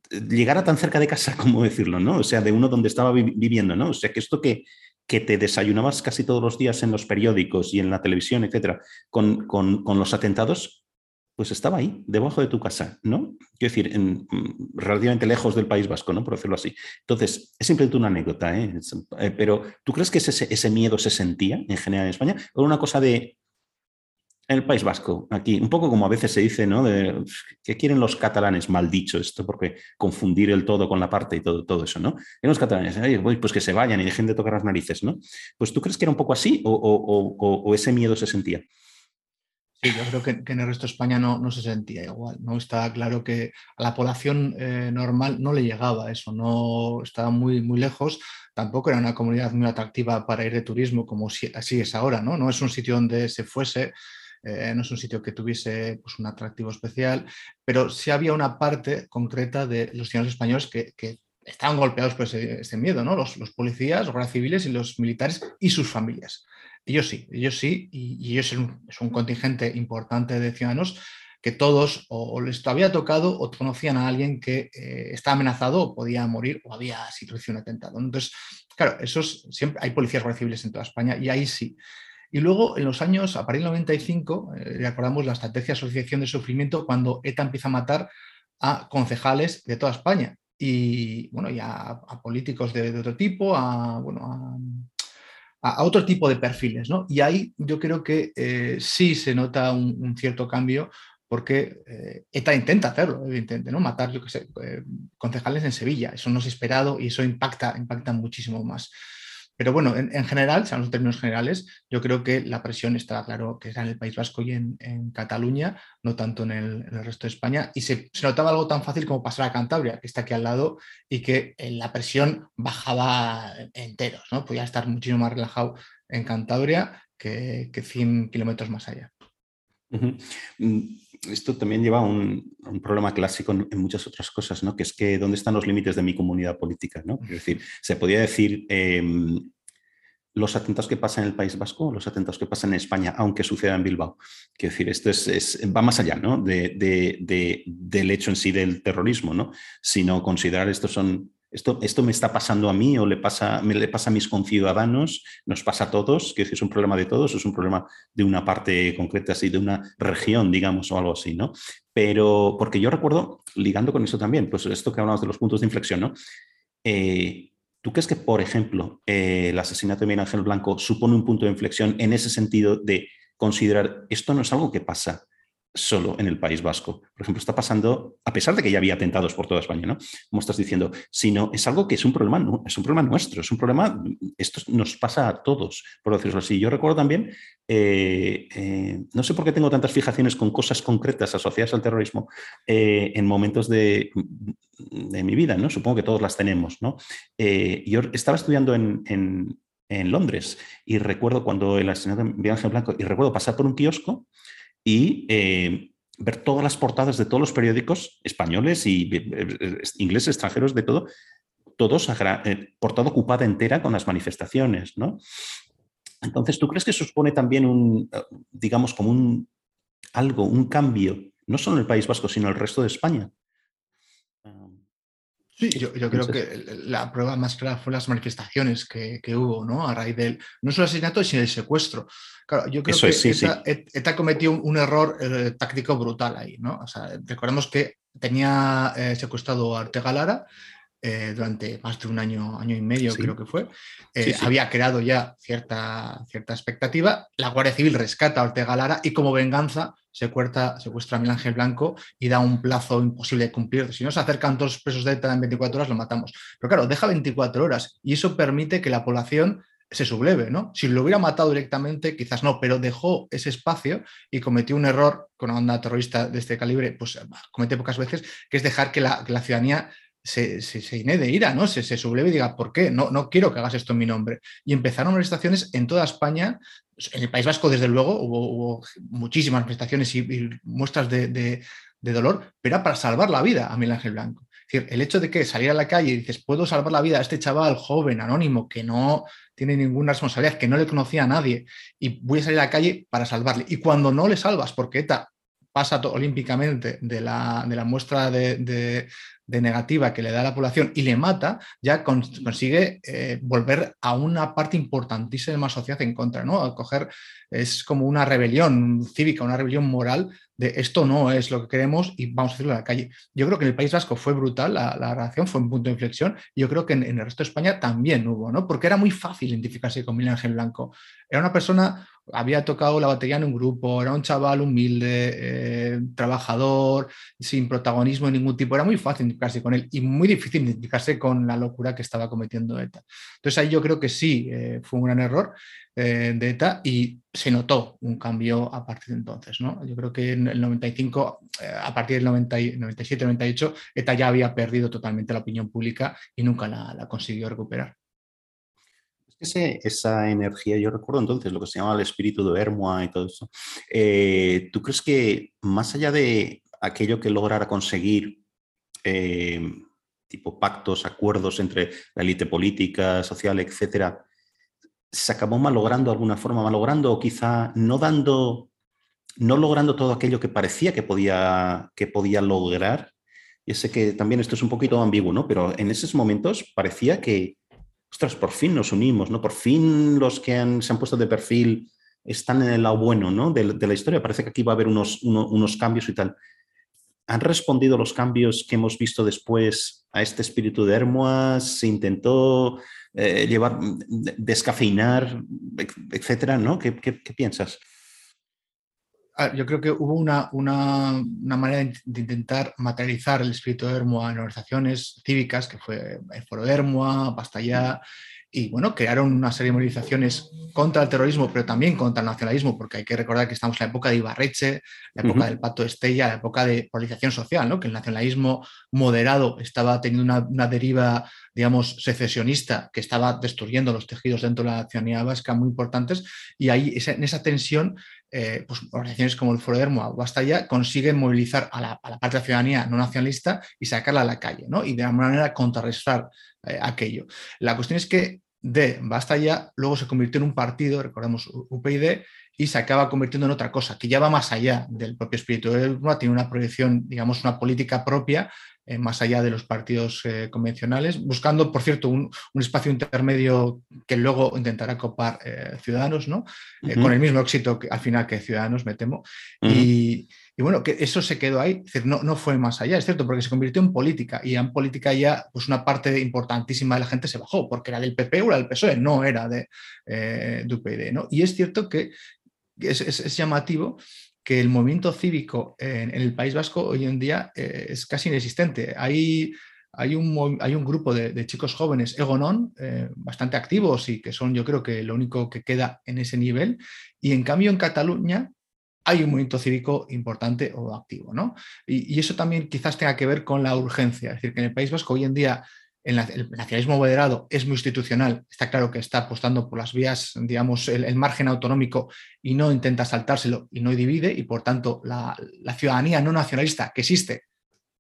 llegara tan cerca de casa, como decirlo, ¿no? O sea, de uno donde estaba viviendo, ¿no? O sea, que esto que, que te desayunabas casi todos los días en los periódicos y en la televisión, etcétera, con, los atentados, pues estaba ahí, debajo de tu casa, ¿no? Quiero decir, en, mm, relativamente lejos del País Vasco, ¿no? Por decirlo así. Entonces, es simplemente una anécdota, ¿eh? eh pero ¿tú crees que ese, miedo se sentía en general en España? ¿O una cosa de, el País Vasco, aquí, un poco como a veces se dice, ¿no? De, ¿Qué quieren los catalanes? Mal dicho esto, porque confundir el todo con la parte y todo, todo eso, ¿no? Y los catalanes, pues que se vayan y dejen de tocar las narices, ¿no? Pues tú crees que era un poco así o, ese miedo se sentía? Sí, yo creo que, en el resto de España no, no, se sentía igual. ¿no? Estaba claro que a la población eh, normal no le llegaba eso, no estaba muy, muy lejos. Tampoco era una comunidad muy atractiva para ir de turismo como así es ahora. ¿no? no es un sitio donde se fuese eh, no es un sitio que tuviese pues, un atractivo especial, pero sí había una parte concreta de los ciudadanos españoles que, estaban golpeados por ese, miedo, ¿no? Los, policías, los guardias civiles y los militares y sus familias. Ellos sí, ellos sí, y, ellos es un, contingente importante de ciudadanos que todos o, les había tocado o conocían a alguien que eh, está amenazado o podía morir o había sido un atentado. Entonces, claro, esos siempre hay policías guardias civiles en toda España y ahí sí. Y luego, en los años, a partir del 95, eh, recordamos la estrategia de asociación de sufrimiento cuando ETA empieza a matar a concejales de toda España y, bueno, y a, políticos de, otro tipo, a, bueno, a, otro tipo de perfiles. ¿no? Y ahí yo creo que eh, sí se nota un, cierto cambio porque eh, ETA intenta hacerlo, evidentemente, ¿no? matar, qué sé, concejales en Sevilla. Eso no es esperado y eso impacta, impacta muchísimo más. Pero bueno, en, general, sean los términos generales, yo creo que la presión está claro que está en el País Vasco y en, Cataluña, no tanto en el, resto de España. Y se, notaba algo tan fácil como pasar a Cantabria, que está aquí al lado, y que eh, la presión bajaba enteros, ¿no? Podía estar muchísimo más relajado en Cantabria que, que 100 kilómetros más allá. Mm, esto también lleva a un, problema clásico en, muchas otras cosas, ¿no? Que es que dónde están los límites de mi comunidad política, ¿no? Es decir, se podría decir em, los atentados que pasan en el País Vasco, los atentados que pasan en España, aunque suceda en Bilbao. Quiero decir, esto es, va más allá ¿no? de, del hecho en sí del terrorismo, ¿no? sino considerar estos son esto, esto, me está pasando a mí o le pasa, me le pasa a mis conciudadanos, nos pasa a todos, que es un problema de todos, es un problema de una parte concreta, así, de una región, digamos, o algo así, ¿no? Pero, porque yo recuerdo, ligando con eso también, pues esto que hablamos de los puntos de inflexión, ¿no? Eh, ¿Tú crees que, por ejemplo, eh, el asesinato de Miguel Ángel Blanco supone un punto de inflexión en ese sentido de considerar esto no es algo que pasa solo en el País Vasco. Por ejemplo, está pasando, a pesar de que ya había atentados por toda España, ¿no? Como estás diciendo, sino es algo que es un problema, es un problema nuestro, es un problema, esto nos pasa a todos, por decirlo así. Yo recuerdo también, eh, eh, no sé por qué tengo tantas fijaciones con cosas concretas asociadas al terrorismo eh, en momentos de, mi vida, ¿no? Supongo que todos las tenemos, ¿no? yo estaba estudiando en, Londres y recuerdo cuando el asesinato de Ángel Blanco, y recuerdo pasar por un kiosco y eh, ver todas las portadas de todos los periódicos españoles y eh, eh, ingleses, extranjeros, de todo, todos portada ocupada entera con las manifestaciones, ¿no? Entonces, ¿tú crees que eso supone también un, digamos, como un algo, un cambio, no solo en el País Vasco, sino en el resto de España? Sí, yo, creo que la prueba más clara fue las manifestaciones que, hubo, ¿no? A raíz del, no solo el asesinato, sino el secuestro. Claro, yo creo que ETA, cometió un, error eh, táctico brutal ahí, ¿no? O sea, recordemos que tenía eh, secuestrado a Ortega Lara, eh, durante más de un año, año y medio, creo que fue. Había creado ya cierta, cierta expectativa. La Guardia Civil rescata a Ortega Lara y como venganza secuestra, secuestra a Miguel Ángel Blanco y da un plazo imposible de cumplir. Si no se acercan todos los presos de ETA en 24 horas, lo matamos. Pero claro, deja 24 horas y eso permite que la población se subleve, ¿no? Si lo hubiera matado directamente, quizás no, pero dejó ese espacio y cometió un error con una onda terrorista de este calibre, pues comete pocas veces, que es dejar que la, ciudadanía se, se, de ira, ¿no? Se, se subleve y diga, ¿por qué? No, no quiero que hagas esto en mi nombre. Y empezaron manifestaciones en toda España en el País Vasco, desde luego, hubo, muchísimas manifestaciones y, muestras de, dolor, pero era para salvar la vida a Miguel Ángel Blanco. Decir, el hecho de que salir a la calle y dices, puedo salvar la vida a este chaval joven, anónimo, que no tiene ninguna responsabilidad, que no le conocía a nadie, y voy a salir a la calle para salvarle. Y cuando no le salvas, porque ETA pasa olímpicamente de la, de la muestra de, de negativa que le da a la población y le mata, ya consigue eh, volver a una parte importantísima de la sociedad en contra, ¿no? A coger, es como una rebelión cívica, una rebelión moral de esto no es lo que queremos y vamos a hacerlo en la calle. Yo creo que en el País Vasco fue brutal la, reacción, fue un punto de inflexión. Yo creo que en, el resto de España también hubo, ¿no? Porque era muy fácil identificarse con Miguel Ángel Blanco. Era una persona, había tocado la batería en un grupo, era un chaval humilde, eh, trabajador, sin protagonismo de ningún tipo. Era muy fácil identificarse con él y muy difícil identificarse con la locura que estaba cometiendo ETA. Entonces ahí yo creo que sí, eh, fue un gran error. Eh, de ETA y se notó un cambio a partir de entonces. ¿no? Yo creo que en el 95, eh, a partir del 97, 98, ETA ya había perdido totalmente la opinión pública y nunca la, consiguió recuperar. Esa energía, yo recuerdo entonces lo que se llamaba el espíritu de Hermoa y todo eso. Eh, ¿Tú crees que más allá de aquello que lograra conseguir tipo pactos, acuerdos entre la élite política, social, etcétera, se acabó malogrando de alguna forma, malogrando o quizá no dando, no logrando todo aquello que parecía que podía, que podía lograr. Y sé que también esto es un poquito ambiguo, ¿no? Pero en esos momentos parecía que, ostras, por fin nos unimos, ¿no? Por fin los que se han puesto de perfil están en el lado bueno, ¿no? De, la historia. Parece que aquí va a haber unos, unos cambios y tal. ¿Han respondido los cambios que hemos visto después a este espíritu de Hermoas? ¿Se intentó eh, llevar, descafeinar, etcétera, ¿no? ¿Qué, piensas? Ah, yo creo que hubo una, una, manera de intentar materializar el espíritu de Hermoa en organizaciones cívicas, que fue el Foro de Hermoa, Basta Ya, y bueno, crearon una serie de movilizaciones contra el terrorismo, pero también contra el nacionalismo, porque hay que recordar que estamos en la época de Ibarreche, la época del Pacto de Estella, la época de polarización social, ¿no? que el nacionalismo moderado estaba teniendo una, deriva, digamos, secesionista, que estaba destruyendo los tejidos dentro de la ciudadanía vasca muy importantes, y ahí en esa tensión eh, pues, organizaciones como el Foro de Hermoa o Basta Ya consiguen movilizar a la, parte de la ciudadanía no nacionalista y sacarla a la calle, ¿no? Y de alguna manera contrarrestar eh, aquello. La cuestión es que de Basta Ya luego se convirtió en un partido, recordemos UPyD, y se acaba convirtiendo en otra cosa, que ya va más allá del propio espíritu de Hermoa, tiene una proyección, digamos, una política propia eh, más allá de los partidos eh, convencionales, buscando, por cierto, un, espacio intermedio que luego intentará copar eh, Ciudadanos, ¿no? con el mismo éxito que, al final que Ciudadanos, me temo. y, bueno, que eso se quedó ahí, no, no fue más allá, es cierto, porque se convirtió en política y en política ya pues una parte importantísima de la gente se bajó, porque era del PP o era del PSOE, no era de, de UPyD, ¿no? Y es cierto que es, es llamativo que el movimiento cívico en, el País Vasco hoy en día eh, es casi inexistente. Hay, hay, un, hay un, grupo de, chicos jóvenes, Egonon, eh, bastante activos y que son yo creo que lo único que queda en ese nivel. Y en cambio en Cataluña hay un movimiento cívico importante o activo. ¿no? Y, y, eso también quizás tenga que ver con la urgencia. Es decir, que en el País Vasco hoy en día el nacionalismo moderado es muy institucional, está claro que está apostando por las vías, digamos, el, margen autonómico y no intenta saltárselo y no divide, y por tanto la, ciudadanía no nacionalista que existe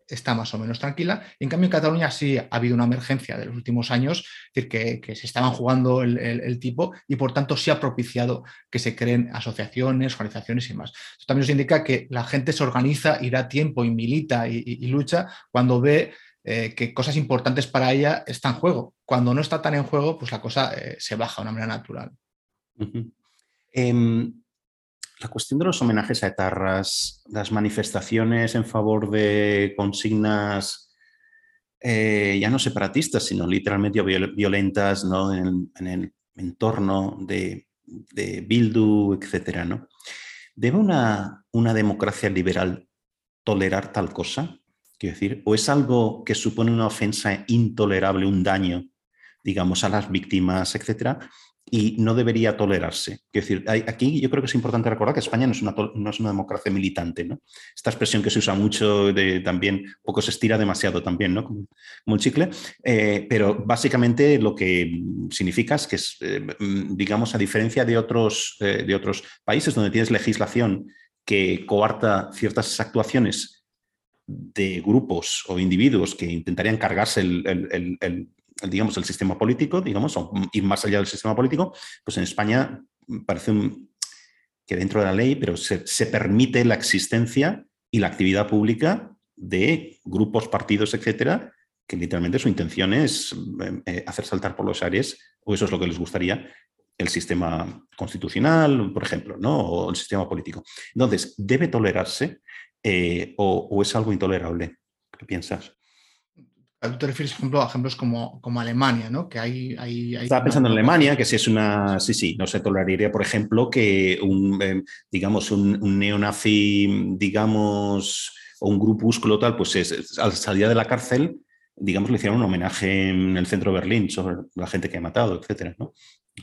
está más o menos tranquila. En cambio, en Cataluña sí ha habido una emergencia de los últimos años, es decir, que, se estaban jugando el, tipo y por tanto sí ha propiciado que se creen asociaciones, organizaciones y más. También nos indica que la gente se organiza y da tiempo y milita y lucha cuando ve eh, que cosas importantes para ella están en juego. Cuando no está tan en juego, pues la cosa eh, se baja de una manera natural. Em, la cuestión de los homenajes a etarras, las manifestaciones en favor de consignas eh, ya no separatistas, sino literalmente violentas ¿no? en, el entorno de, Bildu, etc. ¿Debe una, una democracia liberal tolerar tal cosa? Quiero decir, o es algo que supone una ofensa intolerable, un daño, digamos, a las víctimas, etcétera, y no debería tolerarse. Quiero decir, aquí yo creo que es importante recordar que España no es una, democracia militante, ¿no? Esta expresión que se usa mucho también, poco se estira demasiado también, ¿no? Como, un chicle, eh, pero básicamente lo que significa es que, es, eh, digamos, a diferencia de otros, eh, de otros países donde tienes legislación que coarta ciertas actuaciones de grupos o individuos que intentarían cargarse el, digamos, el sistema político, digamos, o ir más allá del sistema político, pues en España parece que dentro de la ley, pero se, permite la existencia y la actividad pública de grupos, partidos, etcétera, que literalmente su intención es eh, eh, hacer saltar por los aires, o eso es lo que les gustaría, el sistema constitucional, por ejemplo, ¿no? o el sistema político. Entonces, debe tolerarse eh, o, es algo intolerable? ¿Qué piensas? Tú te refieres, por ejemplo, a ejemplos como, como Alemania, ¿no? Que hay, hay, Estaba pensando en Alemania, que si es una. Sí, sí, no se toleraría, por ejemplo, que un, em, digamos, un, neonazi, digamos, o un grupúsculo tal, pues es, al salir de la cárcel, digamos, le hicieron un homenaje en el centro de Berlín sobre la gente que ha matado, etcétera, ¿no?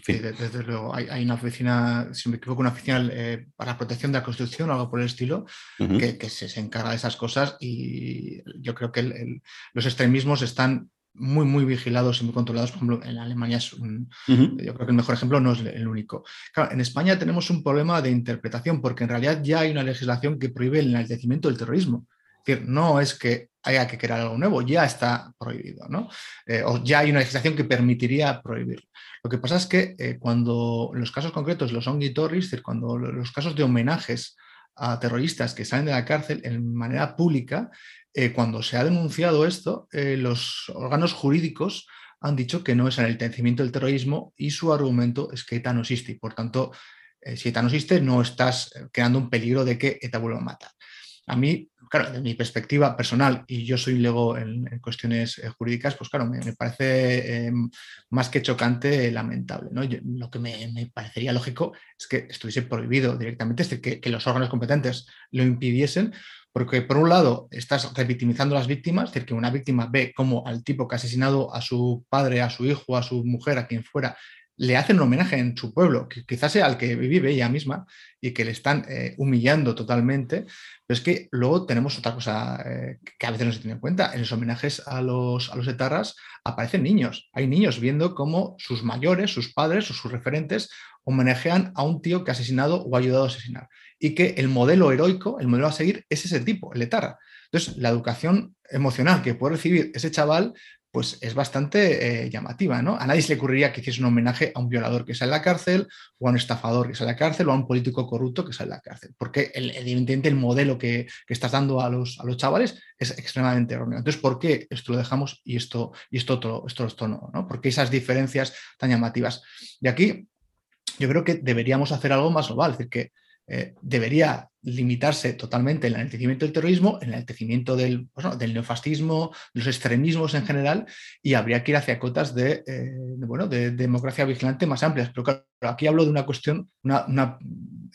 Sí, desde luego. Hay, una oficina, si me equivoco, una oficina eh, para la protección de la Constitución o algo por el estilo, que, se, encarga de esas cosas y yo creo que los extremismos están muy, muy vigilados y muy controlados. Por ejemplo, en Alemania es un, yo creo que el mejor ejemplo no es el único. Claro, en España tenemos un problema de interpretación porque en realidad ya hay una legislación que prohíbe el enaltecimiento del terrorismo. Decir, no es que haya que crear algo nuevo, ya está prohibido, ¿no? Eh, o ya hay una legislación que permitiría prohibirlo. Lo que pasa es que eh, cuando los casos concretos, los decir, cuando los casos de homenajes a terroristas que salen de la cárcel en manera pública, eh, cuando se ha denunciado esto, los órganos jurídicos han dicho que no es el enaltecimiento del terrorismo y su argumento es que ETA no existe y por tanto, si ETA no existe, no estás creando un peligro de que ETA vuelva a matar. A mí, claro, de mi perspectiva personal, y yo soy luego en, cuestiones eh, jurídicas, pues claro, me, parece eh, más que chocante, lamentable. ¿no? lo que me, parecería lógico es que estuviese prohibido directamente, es decir, que, los órganos competentes lo impidiesen, porque por un lado estás revictimizando a las víctimas, es decir, que una víctima ve cómo al tipo que ha asesinado a su padre, a su hijo, a su mujer, a quien fuera, le hacen un homenaje en su pueblo, que quizás sea al que vive ella misma y que le están eh, humillando totalmente, pero es que luego tenemos otra cosa eh, que a veces no se tiene en cuenta. En los homenajes a los, a los etarras aparecen niños. Hay niños viendo cómo sus mayores, sus padres o sus referentes homenajean a un tío que ha asesinado o ha ayudado a asesinar. Y que el modelo heroico, el modelo a seguir, es ese tipo, el etarra. Entonces, la educación emocional que puede recibir ese chaval pues es bastante eh, llamativa, ¿no? A nadie se le ocurriría que hiciese un homenaje a un violador que sale a la cárcel, o a un estafador que sale a la cárcel, o a un político corrupto que sale a la cárcel, porque evidentemente el modelo que, estás dando a los, a los chavales es extremadamente erróneo. Entonces, ¿por qué esto lo dejamos y esto, y esto, otro, esto, esto no, no? ¿Por qué esas diferencias tan llamativas? Y aquí yo creo que deberíamos hacer algo más global, es decir, que eh, debería limitarse totalmente el enaltecimiento del terrorismo, el enaltecimiento del, del neofascismo, los extremismos en general, y habría que ir hacia cotas de, eh, bueno, de, democracia vigilante más amplias. Pero claro, aquí hablo de una cuestión, una,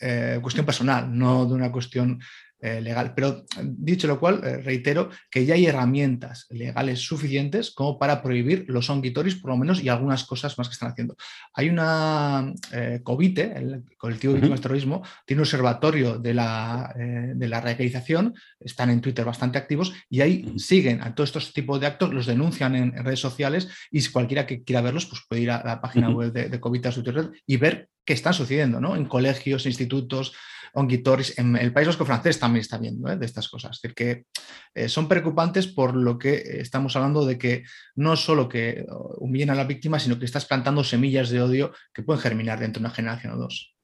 eh, cuestión personal, no de una cuestión eh, legal. Pero dicho lo cual, eh, reitero que ya hay herramientas legales suficientes como para prohibir los ongitoris, por lo menos, y algunas cosas más que están haciendo. Hay una eh, COVITE, el colectivo de víctimas de terrorismo, tiene un observatorio de la, de la radicalización, están en Twitter bastante activos y ahí siguen a todos estos tipos de actos, los denuncian en, redes sociales y si cualquiera que quiera verlos, pues puede ir a la página web de, de COVITE y ver qué están sucediendo ¿no? en colegios, institutos, Onguitoris, en el País Vasco francés también está viendo ¿eh? de estas cosas. Decir, que eh, son preocupantes por lo que estamos hablando de que no solo que humillen a la víctima, sino que estás plantando semillas de odio que pueden germinar dentro de una generación o dos.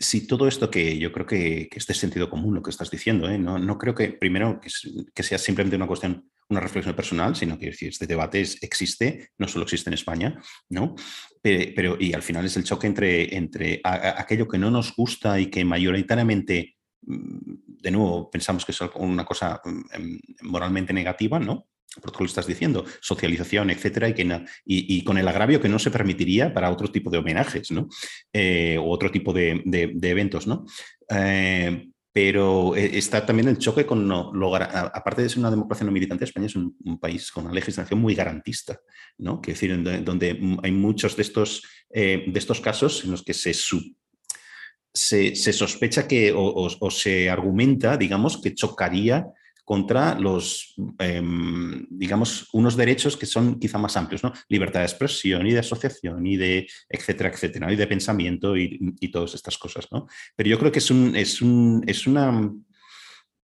Sí, todo esto que yo creo que, es de sentido común lo que estás diciendo, ¿eh? no, creo que primero que, sea simplemente una cuestión, una reflexión personal, sino que decir, este debate existe, no solo existe en España, ¿no? Pero, y al final es el choque entre, entre aquello que no nos gusta y que mayoritariamente, mm, de nuevo, pensamos que es una cosa mm, moralmente negativa, ¿no? por lo que estás diciendo, socialización, etcétera, y, que y, con el agravio que no se permitiría para otro tipo de homenajes, ¿no? Eh, o otro tipo de, eventos, ¿no? Eh, pero eh, está también el choque con, no, aparte de ser una democracia no militante, España es un, país con una legislación muy garantista, ¿no? Que decir, donde, hay muchos de estos, de estos casos en los que se, se, sospecha que o, se argumenta, digamos, que chocaría contra los, em, digamos, unos derechos que son quizá más amplios, ¿no? Libertad de expresión y de asociación y de, etcétera, etcétera, y de pensamiento y, todas estas cosas, ¿no? Pero yo creo que es un, es un, es una,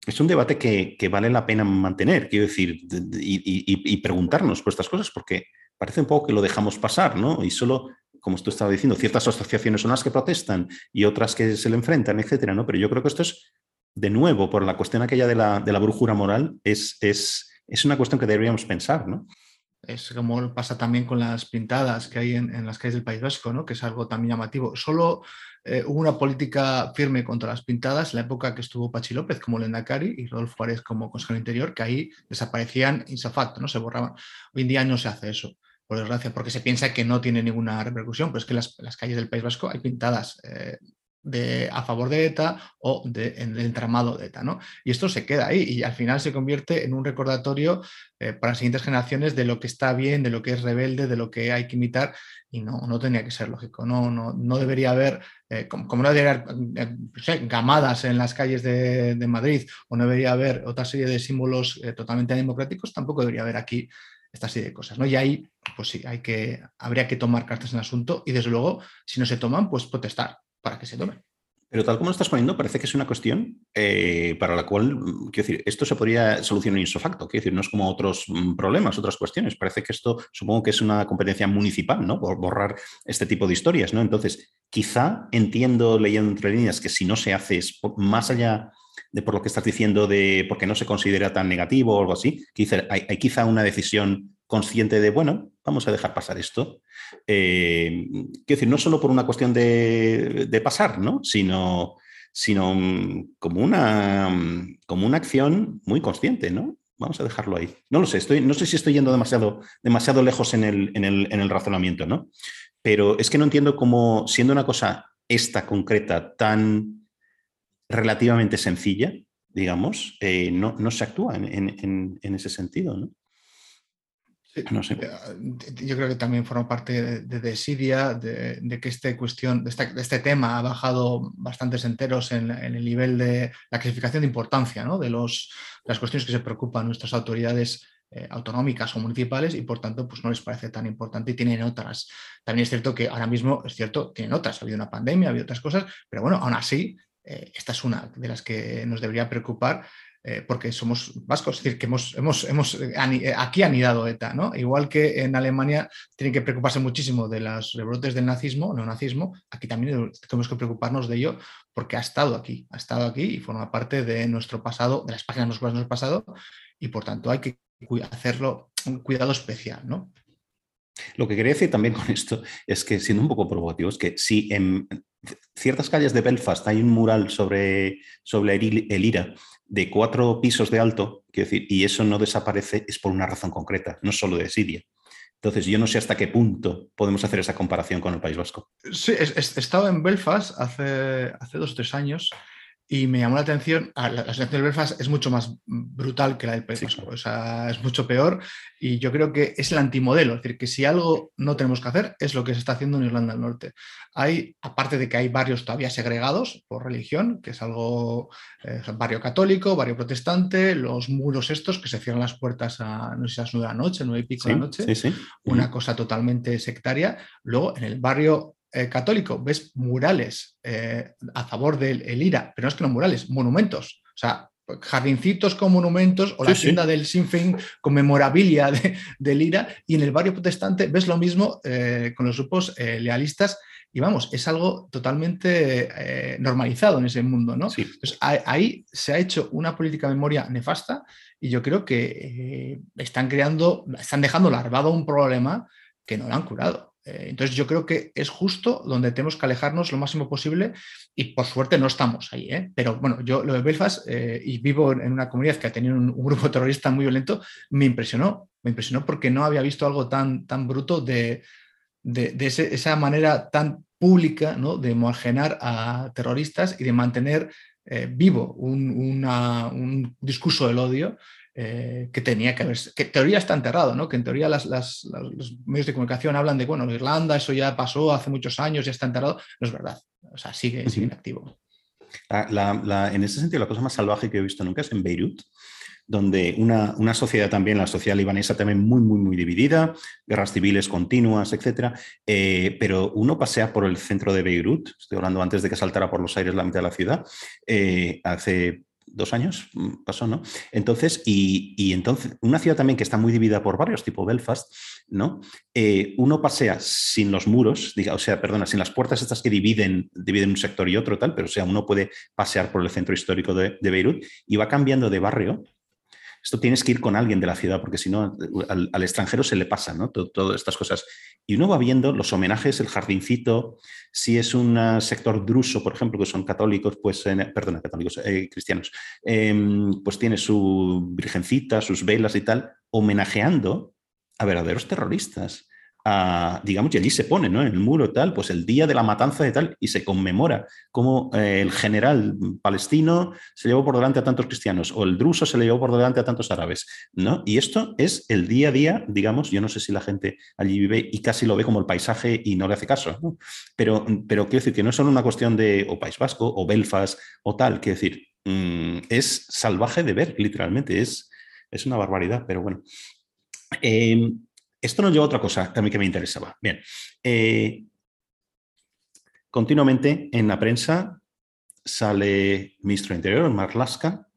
es un debate que, vale la pena mantener, quiero decir, y, preguntarnos por estas cosas, porque parece un poco que lo dejamos pasar, ¿no? Y solo como tú estabas diciendo, ciertas asociaciones son las que protestan y otras que se le enfrentan, etcétera, ¿no? Pero yo creo que esto es de nuevo, por la cuestión aquella de la, de la brújula moral, es, es, es, una cuestión que deberíamos pensar, ¿no? Es como pasa también con las pintadas que hay en, las calles del País Vasco, ¿no? que es algo también llamativo. Solo eh, hubo una política firme contra las pintadas en la época que estuvo Pachi López como Lendakari y Rodolfo Juárez como consejero interior, que ahí desaparecían insafacto, ¿no? se borraban. Hoy en día no se hace eso por desgracia, porque se piensa que no tiene ninguna repercusión, pero es que las, las calles del País Vasco hay pintadas eh, de, a favor de ETA o de, en el entramado de ETA. ¿no? Y esto se queda ahí y al final se convierte en un recordatorio eh, para las siguientes generaciones de lo que está bien, de lo que es rebelde, de lo que hay que imitar y no, no tenía que ser lógico. No, no, no debería haber, eh, como, no debería haber eh, gamadas en las calles de, Madrid o no debería haber otra serie de símbolos totalmente democráticos, tampoco debería haber aquí esta serie de cosas. ¿no? Y ahí, pues sí, hay que, habría que tomar cartas en el asunto y desde luego, si no se toman, pues protestar para que se tome. Pero tal como lo estás poniendo, parece que es una cuestión eh, para la cual, quiero decir, esto se podría solucionar in facto, quiero decir, no es como otros mm, problemas, otras cuestiones. Parece que esto, supongo que es una competencia municipal, ¿no? Por borrar este tipo de historias, ¿no? Entonces, quizá entiendo leyendo entre líneas que si no se hace es más allá de por lo que estás diciendo de porque no se considera tan negativo o algo así, quizá, hay quizá una decisión consciente de, bueno, vamos a dejar pasar esto. Eh, quiero decir, no solo por una cuestión de, pasar, ¿no? Sino, sino mm, como, una, mm, como una acción muy consciente, ¿no? Vamos a dejarlo ahí. No lo sé, estoy, no sé si estoy yendo demasiado, demasiado lejos en el, en, el, en el razonamiento, ¿no? Pero es que no entiendo cómo, siendo una cosa esta concreta tan relativamente sencilla, digamos, eh, no, no, se actúa en, en, ese sentido, ¿no? no sé. Yo creo que también forma parte de desidia, de, de, que este cuestión, de, este tema ha bajado bastantes enteros en, el nivel de la clasificación de importancia ¿no? de, los, las cuestiones que se preocupan nuestras autoridades eh, autonómicas o municipales y por tanto pues no les parece tan importante y tienen otras. También es cierto que ahora mismo, es cierto, tienen otras, ha habido una pandemia, ha habido otras cosas, pero bueno, aún así, eh, esta es una de las que nos debería preocupar eh, porque somos vascos, es decir, que hemos, hemos, hemos aquí anidado ETA, ¿no? Igual que en Alemania tienen que preocuparse muchísimo de los rebrotes del nazismo, neonazismo, aquí también tenemos que preocuparnos de ello porque ha estado aquí, ha estado aquí y forma parte de nuestro pasado, de las páginas de nuestro pasado y por tanto hay que hacerlo un cuidado especial, ¿no? Lo que quería decir también con esto es que, siendo un poco provocativo, es que si en ciertas calles de Belfast hay un mural sobre, sobre el IRA de cuatro pisos de alto, quiero decir, y eso no desaparece, es por una razón concreta, no solo de Siria. Entonces, yo no sé hasta qué punto podemos hacer esa comparación con el País Vasco. Sí, he, estado en Belfast hace, hace dos o tres años y me llamó la atención, la, situación del Belfast es mucho más brutal que la del País o sea, es mucho peor y yo creo que es el antimodelo, es decir, que si algo no tenemos que hacer es lo que se está haciendo en Irlanda del Norte. Hay, aparte de que hay barrios todavía segregados por religión, que es algo, eh, barrio católico, barrio protestante, los muros estos que se cierran las puertas a, no sé si a las nueve de la noche, nueve y pico de la noche, una cosa totalmente sectaria. Luego, en el barrio eh, católico ves murales eh, a favor del IRA, pero no es que no murales, monumentos. O sea, jardincitos con monumentos o la tienda del Sinn con memorabilia del IRA y en el barrio protestante ves lo mismo eh, con los grupos lealistas y vamos, es algo totalmente normalizado en ese mundo, ¿no? Entonces, ahí se ha hecho una política de memoria nefasta y yo creo que están creando, están dejando larvado un problema que no lo han curado. Eh, entonces yo creo que es justo donde tenemos que alejarnos lo máximo posible y por suerte no estamos ahí. ¿eh? Pero bueno, yo lo de Belfast eh, y vivo en una comunidad que ha tenido un, grupo terrorista muy violento, me impresionó, me impresionó porque no había visto algo tan, tan bruto de, de, esa manera tan pública de margenar a terroristas y de mantener vivo un, un discurso del odio eh, que tenía que haber, que teoría está enterrado, ¿no? que en teoría las, los medios de comunicación hablan de, bueno, Irlanda, eso ya pasó hace muchos años, ya está enterrado. No es verdad, o sea, sigue, sigue activo. en ese sentido, la cosa más salvaje que he visto nunca es en Beirut, donde una, una, sociedad también, la sociedad libanesa también muy, muy, muy dividida, guerras civiles continuas, etcétera, eh, pero uno pasea por el centro de Beirut, estoy hablando antes de que saltara por los aires la mitad de la ciudad, eh, hace dos años mm, pasó, ¿no? Entonces, y, entonces, una ciudad también que está muy dividida por barrios, tipo Belfast, ¿no? Eh, uno pasea sin los muros, diga, o sea, perdona, sin las puertas estas que dividen, dividen un sector y otro, tal, pero o sea, uno puede pasear por el centro histórico de Beirut y va cambiando de barrio esto tienes que ir con alguien de la ciudad, porque si no, al, extranjero se le pasa, ¿no? Todas estas cosas. Y uno va viendo los homenajes, el jardincito, si es un sector druso, por ejemplo, que son católicos, pues, perdona, católicos, eh, cristianos, em, pues tiene su virgencita, sus velas y tal, homenajeando a verdaderos terroristas digamos, y allí se pone, ¿no? En el muro tal, pues el día de la matanza de tal, y se conmemora como eh, el general palestino se llevó por delante a tantos cristianos, o el druso se le llevó por delante a tantos árabes, ¿no? Y esto es el día a día, digamos, yo no sé si la gente allí vive y casi lo ve como el paisaje y no le hace caso, Pero, pero quiero decir que no es solo una cuestión de o País Vasco o Belfast o tal, quiero decir, mm, es salvaje de ver, literalmente, es, es una barbaridad, pero bueno. Eh, esto nos lleva a otra cosa también que me interesaba. Bien, eh, continuamente en la prensa sale ministro Interior, Marlaska,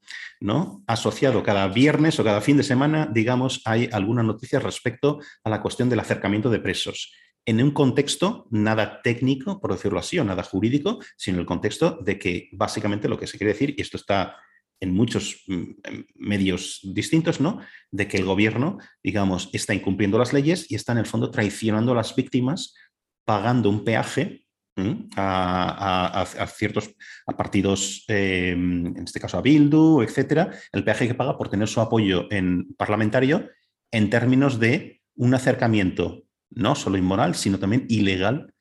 ¿no? Asociado cada viernes o cada fin de semana, digamos, hay alguna noticia respecto a la cuestión del acercamiento de presos. En un contexto nada técnico, por decirlo así, o nada jurídico, sino el contexto de que básicamente lo que se quiere decir, y esto está en muchos mm, medios distintos, ¿no? De que el gobierno, digamos, está incumpliendo las leyes y está en el fondo traicionando a las víctimas, pagando un peaje a, ciertos a partidos, em, en este caso a Bildu, etcétera, el peaje que paga por tener su apoyo en parlamentario en términos de un acercamiento no solo inmoral, sino también ilegal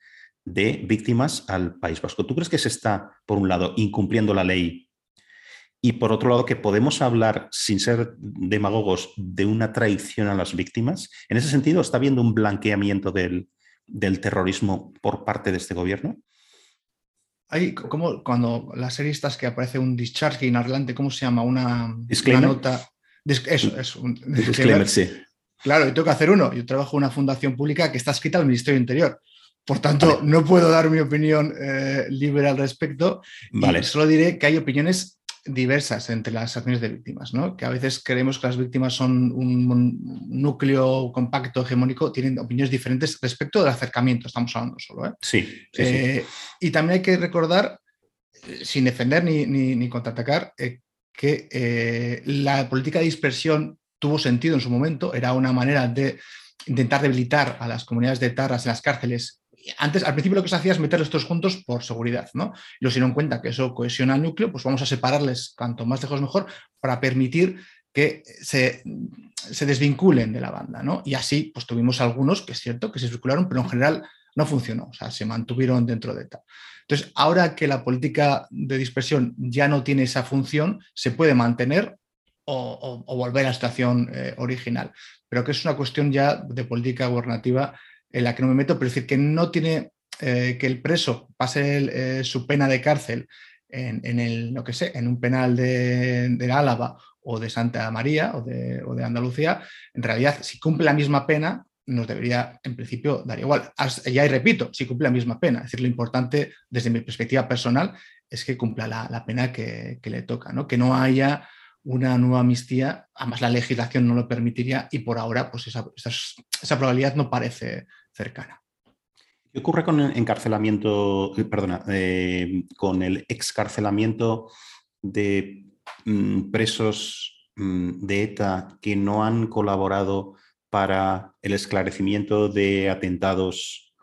de víctimas al País Vasco. ¿Tú crees que se está, por un lado, incumpliendo la ley y por otro lado que podemos hablar, sin ser demagogos, de una traición a las víctimas. En ese sentido, ¿está habiendo un blanqueamiento del, terrorismo por parte de este gobierno? Hay como cuando las series que aparece un discharge en adelante, ¿cómo se llama? Una, una nota. Eso, es un disclaimer, sí. Claro, yo tengo que hacer uno. Yo trabajo en una fundación pública que está escrita al Ministerio Interior. Por tanto, no puedo dar mi opinión eh, libre al respecto. Vale. solo diré que hay opiniones diversas entre las acciones de víctimas, ¿no? que a veces creemos que las víctimas son un, núcleo compacto, hegemónico, tienen opiniones diferentes respecto del acercamiento, estamos hablando solo. ¿eh? Sí, eh, Y también hay que recordar, sin defender ni, ni contraatacar, que la política de dispersión tuvo sentido en su momento, era una manera de intentar debilitar a las comunidades de tarras en las cárceles. Antes, al principio lo que se hacía es meterlos todos juntos por seguridad, ¿no? Y los dieron cuenta que eso cohesiona el núcleo, pues vamos a separarles cuanto más lejos mejor para permitir que se, desvinculen de la banda, ¿no? Y así, pues tuvimos algunos, que es cierto, que se desvincularon, pero en general no funcionó, o sea, se mantuvieron dentro de tal. Entonces, ahora que la política de dispersión ya no tiene esa función, se puede mantener o, volver a la situación eh, original. Pero que es una cuestión ya de política gubernativa en la que no me meto, pero es decir, que no tiene eh, que el preso pase eh, su pena de cárcel en, el, no que sé, en un penal de, Álava o de Santa María o de, o de, Andalucía, en realidad, si cumple la misma pena, nos debería, en principio, dar igual. Ya y repito, si cumple la misma pena. Es decir, lo importante, desde mi perspectiva personal, es que cumpla la, pena que, que, le toca, ¿no? que no haya una nueva amnistía, además la legislación no lo permitiría y por ahora pues esa, probabilidad no parece cercana. ¿Qué ocurre con el encarcelamiento, eh, perdona, eh, con el excarcelamiento de mm, presos mm, de ETA que no han colaborado para el esclarecimiento de atentados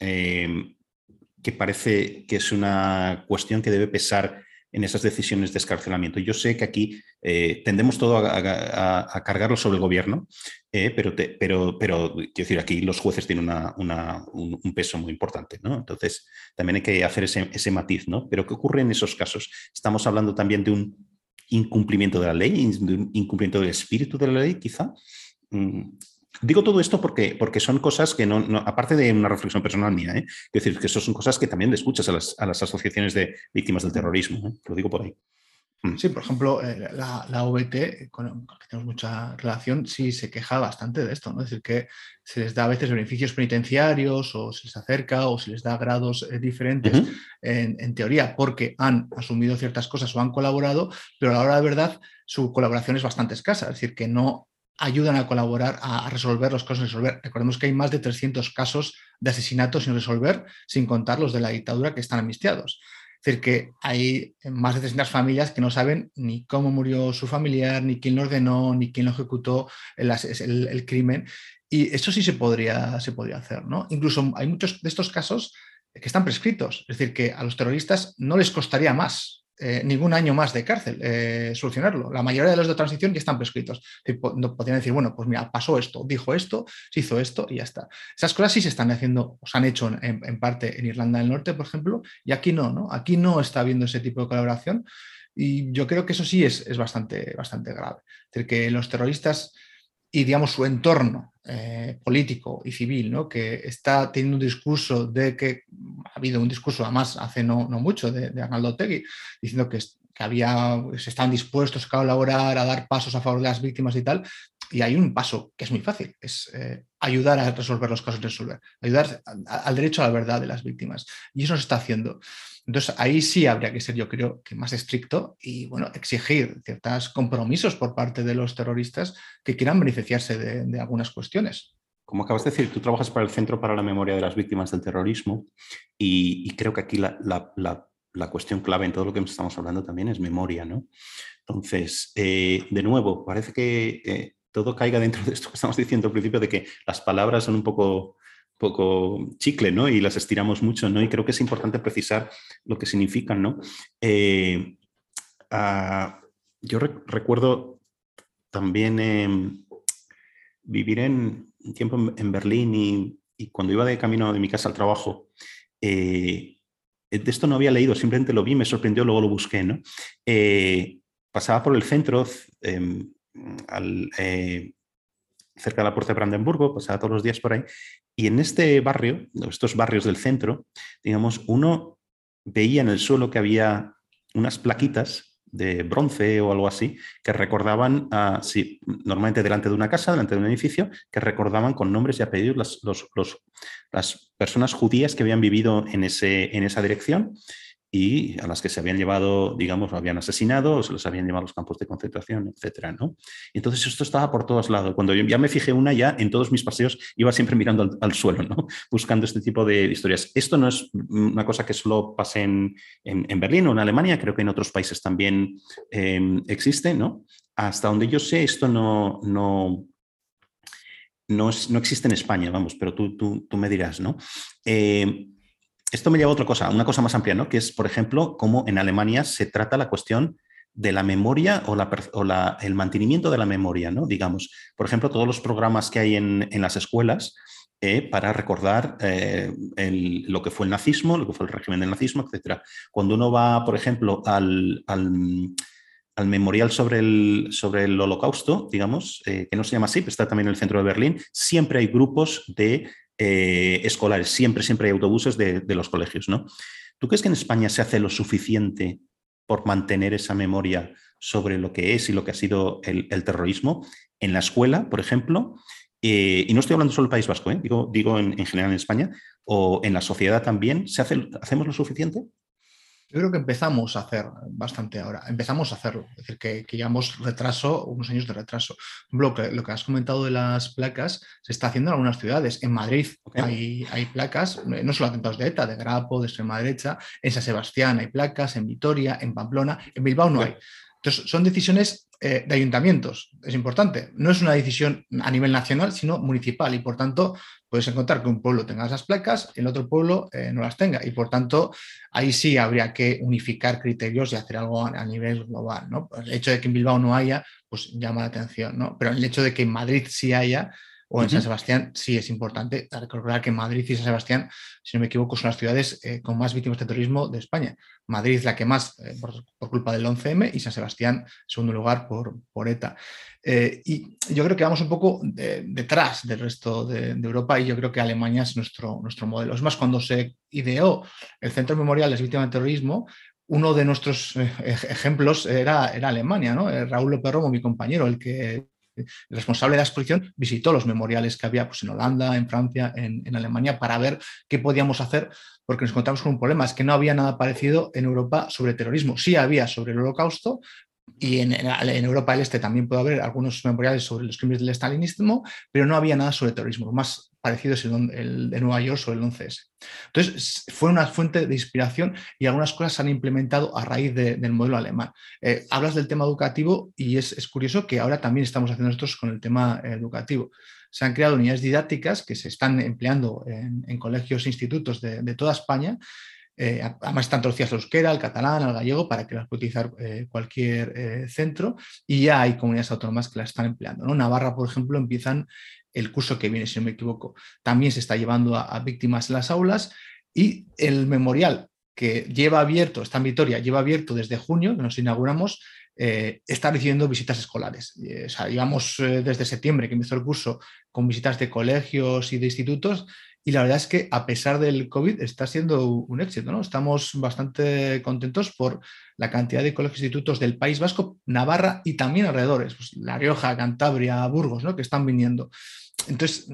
eh, que parece que es una cuestión que debe pesar en esas decisiones de escarcelamiento. Yo sé que aquí eh, tendemos todo a, cargarlo sobre el gobierno, eh, pero, pero, pero quiero decir, aquí los jueces tienen un, peso muy importante, ¿no? Entonces, también hay que hacer ese, matiz, ¿no? Pero ¿qué ocurre en esos casos? Estamos hablando también de un incumplimiento de la ley, de un incumplimiento del espíritu de la ley, quizá. Digo todo esto porque, porque son cosas que no, aparte de una reflexión personal mía, ¿eh? es decir, que eso son cosas que también le escuchas a las, asociaciones de víctimas del terrorismo, ¿eh? lo digo por ahí. Mm. Sí, por ejemplo, eh, la, la, OBT, con la que tenemos mucha relación, sí se queja bastante de esto, ¿no? Es decir, que se les da a veces beneficios penitenciarios o se les acerca o se les da grados eh, diferentes, en, en, teoría, porque han asumido ciertas cosas o han colaborado, pero a la hora de verdad su colaboración es bastante escasa, es decir, que no ayudan a colaborar a resolver los casos sin resolver. Recordemos que hay más de 300 casos de asesinatos sin resolver, sin contar los de la dictadura que están amnistiados. Es decir, que hay más de 300 familias que no saben ni cómo murió su familiar, ni quién lo ordenó, ni quién lo ejecutó el, crimen. Y eso sí se podría, se podría hacer. ¿no? Incluso hay muchos de estos casos que están prescritos. Es decir, que a los terroristas no les costaría más eh, ningún año más de cárcel eh, solucionarlo. La mayoría de los de transición ya están prescritos. Podrían decir, bueno, pues mira, pasó esto, dijo esto, se hizo esto y ya está. Esas cosas sí se están haciendo, o se han hecho en, parte en Irlanda del Norte, por ejemplo, y aquí no, ¿no? Aquí no está habiendo ese tipo de colaboración. Y yo creo que eso sí es, es bastante, bastante grave. Es decir, que los terroristas y digamos su entorno eh, político y civil, ¿no? que está teniendo un discurso de que ha habido un discurso además hace no, no mucho de, de Arnaldo Tegui diciendo que, había, se están dispuestos a colaborar, a dar pasos a favor de las víctimas y tal, y hay un paso que es muy fácil, es eh, ayudar a resolver los casos de resolver, ayudar al derecho a la verdad de las víctimas. Y eso se está haciendo. Entonces, ahí sí habría que ser, yo creo, que más estricto y, bueno, exigir ciertos compromisos por parte de los terroristas que quieran beneficiarse de, algunas cuestiones. Como acabas de decir, tú trabajas para el Centro para la Memoria de las Víctimas del Terrorismo y, creo que aquí la, cuestión clave en todo lo que estamos hablando también es memoria, ¿no? Entonces, eh, de nuevo, parece que eh, todo caiga dentro de esto que estamos diciendo al principio, de que las palabras son un poco, poco chicle, ¿no? Y las estiramos mucho, ¿no? Y creo que es importante precisar lo que significan, ¿no? Eh, ah, yo recuerdo también em, vivir en un tiempo en, Berlín y, cuando iba de camino de mi casa al trabajo, eh, de esto no había leído, simplemente lo vi, me sorprendió, luego lo busqué, ¿no? Eh, pasaba por el centro, em, eh, cerca de la puerta de Brandenburgo, pasaba todos los días por ahí, y en este barrio, estos barrios del centro, digamos, uno veía en el suelo que había unas plaquitas de bronce o algo así, que recordaban, a, sí, normalmente delante de una casa, delante de un edificio, que recordaban con nombres y apellidos las, las personas judías que habían vivido en, ese, en esa dirección y a las que se habían llevado, digamos, habían asesinado, se los habían llevado a los campos de concentración, etcétera, ¿no? Entonces esto estaba por todos lados. Cuando yo ya me fijé una, ya en todos mis paseos iba siempre mirando al, suelo, ¿no? Buscando este tipo de historias. Esto no es una cosa que solo pase en, en, Berlín o en Alemania, creo que en otros países también em, existe, ¿no? Hasta donde yo sé, esto no, no, no, no existe en España, vamos, pero tú, tú, tú me dirás, ¿no? Eh, esto me lleva a otra cosa, una cosa más amplia, ¿no? Que es, por ejemplo, cómo en Alemania se trata la cuestión de la memoria o, el mantenimiento de la memoria, ¿no? Digamos, por ejemplo, todos los programas que hay en, las escuelas eh, para recordar eh, lo que fue el nazismo, lo que fue el régimen del nazismo, etc. Cuando uno va, por ejemplo, al, memorial sobre el, sobre el holocausto, digamos, eh, que no se llama así, pero está también en el centro de Berlín, siempre hay grupos de eh, escolares. Siempre, siempre hay autobuses de, los colegios, ¿no? ¿Tú crees que en España se hace lo suficiente por mantener esa memoria sobre lo que es y lo que ha sido el, terrorismo en la escuela, por ejemplo? Eh, y no estoy hablando solo del País Vasco, ¿eh? digo, digo en, en, general en España, o en la sociedad también, ¿se hace, ¿hacemos lo suficiente? Yo creo que empezamos a hacer bastante ahora, empezamos a hacerlo, es decir, que, llevamos retraso, unos años de retraso. Lo que, lo que has comentado de las placas se está haciendo en algunas ciudades. En Madrid hay, hay, placas, eh, no solo atentados de ETA, de Grapo, de extrema derecha, en San Sebastián hay placas, en Vitoria, en Pamplona, en Bilbao no hay. Entonces, son decisiones eh, de ayuntamientos, es importante. No es una decisión a nivel nacional, sino municipal y por tanto puedes encontrar que un pueblo tenga esas placas el otro pueblo eh, no las tenga. Y por tanto, ahí sí habría que unificar criterios y hacer algo a, nivel global. ¿no? El hecho de que en Bilbao no haya, pues llama la atención, ¿no? Pero el hecho de que en Madrid sí haya, o en San Sebastián, sí es importante recordar que Madrid y San Sebastián, si no me equivoco, son las ciudades eh, con más víctimas de terrorismo de España. Madrid la que más eh, por, culpa del 11M y San Sebastián, segundo lugar, por, por ETA. Eh, y yo creo que vamos un poco detrás del resto de, Europa y yo creo que Alemania es nuestro, nuestro modelo. Es más, cuando se ideó el Centro Memorial de Víctimas de Terrorismo, uno de nuestros ejemplos era, era Alemania, ¿no? Raúl López Romo, mi compañero, el que el responsable de la exposición visitó los memoriales que había pues, en Holanda, en Francia, en, Alemania, para ver qué podíamos hacer, porque nos encontramos con un problema, es que no había nada parecido en Europa sobre terrorismo. Sí había sobre el holocausto, y en, Europa del Este también puede haber algunos memoriales sobre los crímenes del estalinismo, pero no había nada sobre terrorismo. Más parecido es el, de Nueva York sobre el 11S. Entonces, fue una fuente de inspiración y algunas cosas se han implementado a raíz del modelo alemán. Eh, hablas del tema educativo y es, curioso que ahora también estamos haciendo nosotros con el tema educativo. Se han creado unidades didácticas que se están empleando en, colegios e institutos de, toda España eh, además están traducidas al euskera, al catalán, al gallego, para que las pueda utilizar eh, cualquier eh, centro y ya hay comunidades autónomas que las están empleando. ¿no? Navarra, por ejemplo, empiezan el curso que viene, si no me equivoco. También se está llevando a, víctimas en las aulas y el memorial que lleva abierto, está en Vitoria, lleva abierto desde junio, que nos inauguramos, está recibiendo visitas escolares. o sea, llevamos desde septiembre que empezó el curso con visitas de colegios y de institutos y la verdad es que a pesar del COVID está siendo un éxito, ¿no? Estamos bastante contentos por la cantidad de colegios e institutos del País Vasco, Navarra y también alrededores, pues La Rioja, Cantabria, Burgos, ¿no? Que están viniendo. Entonces,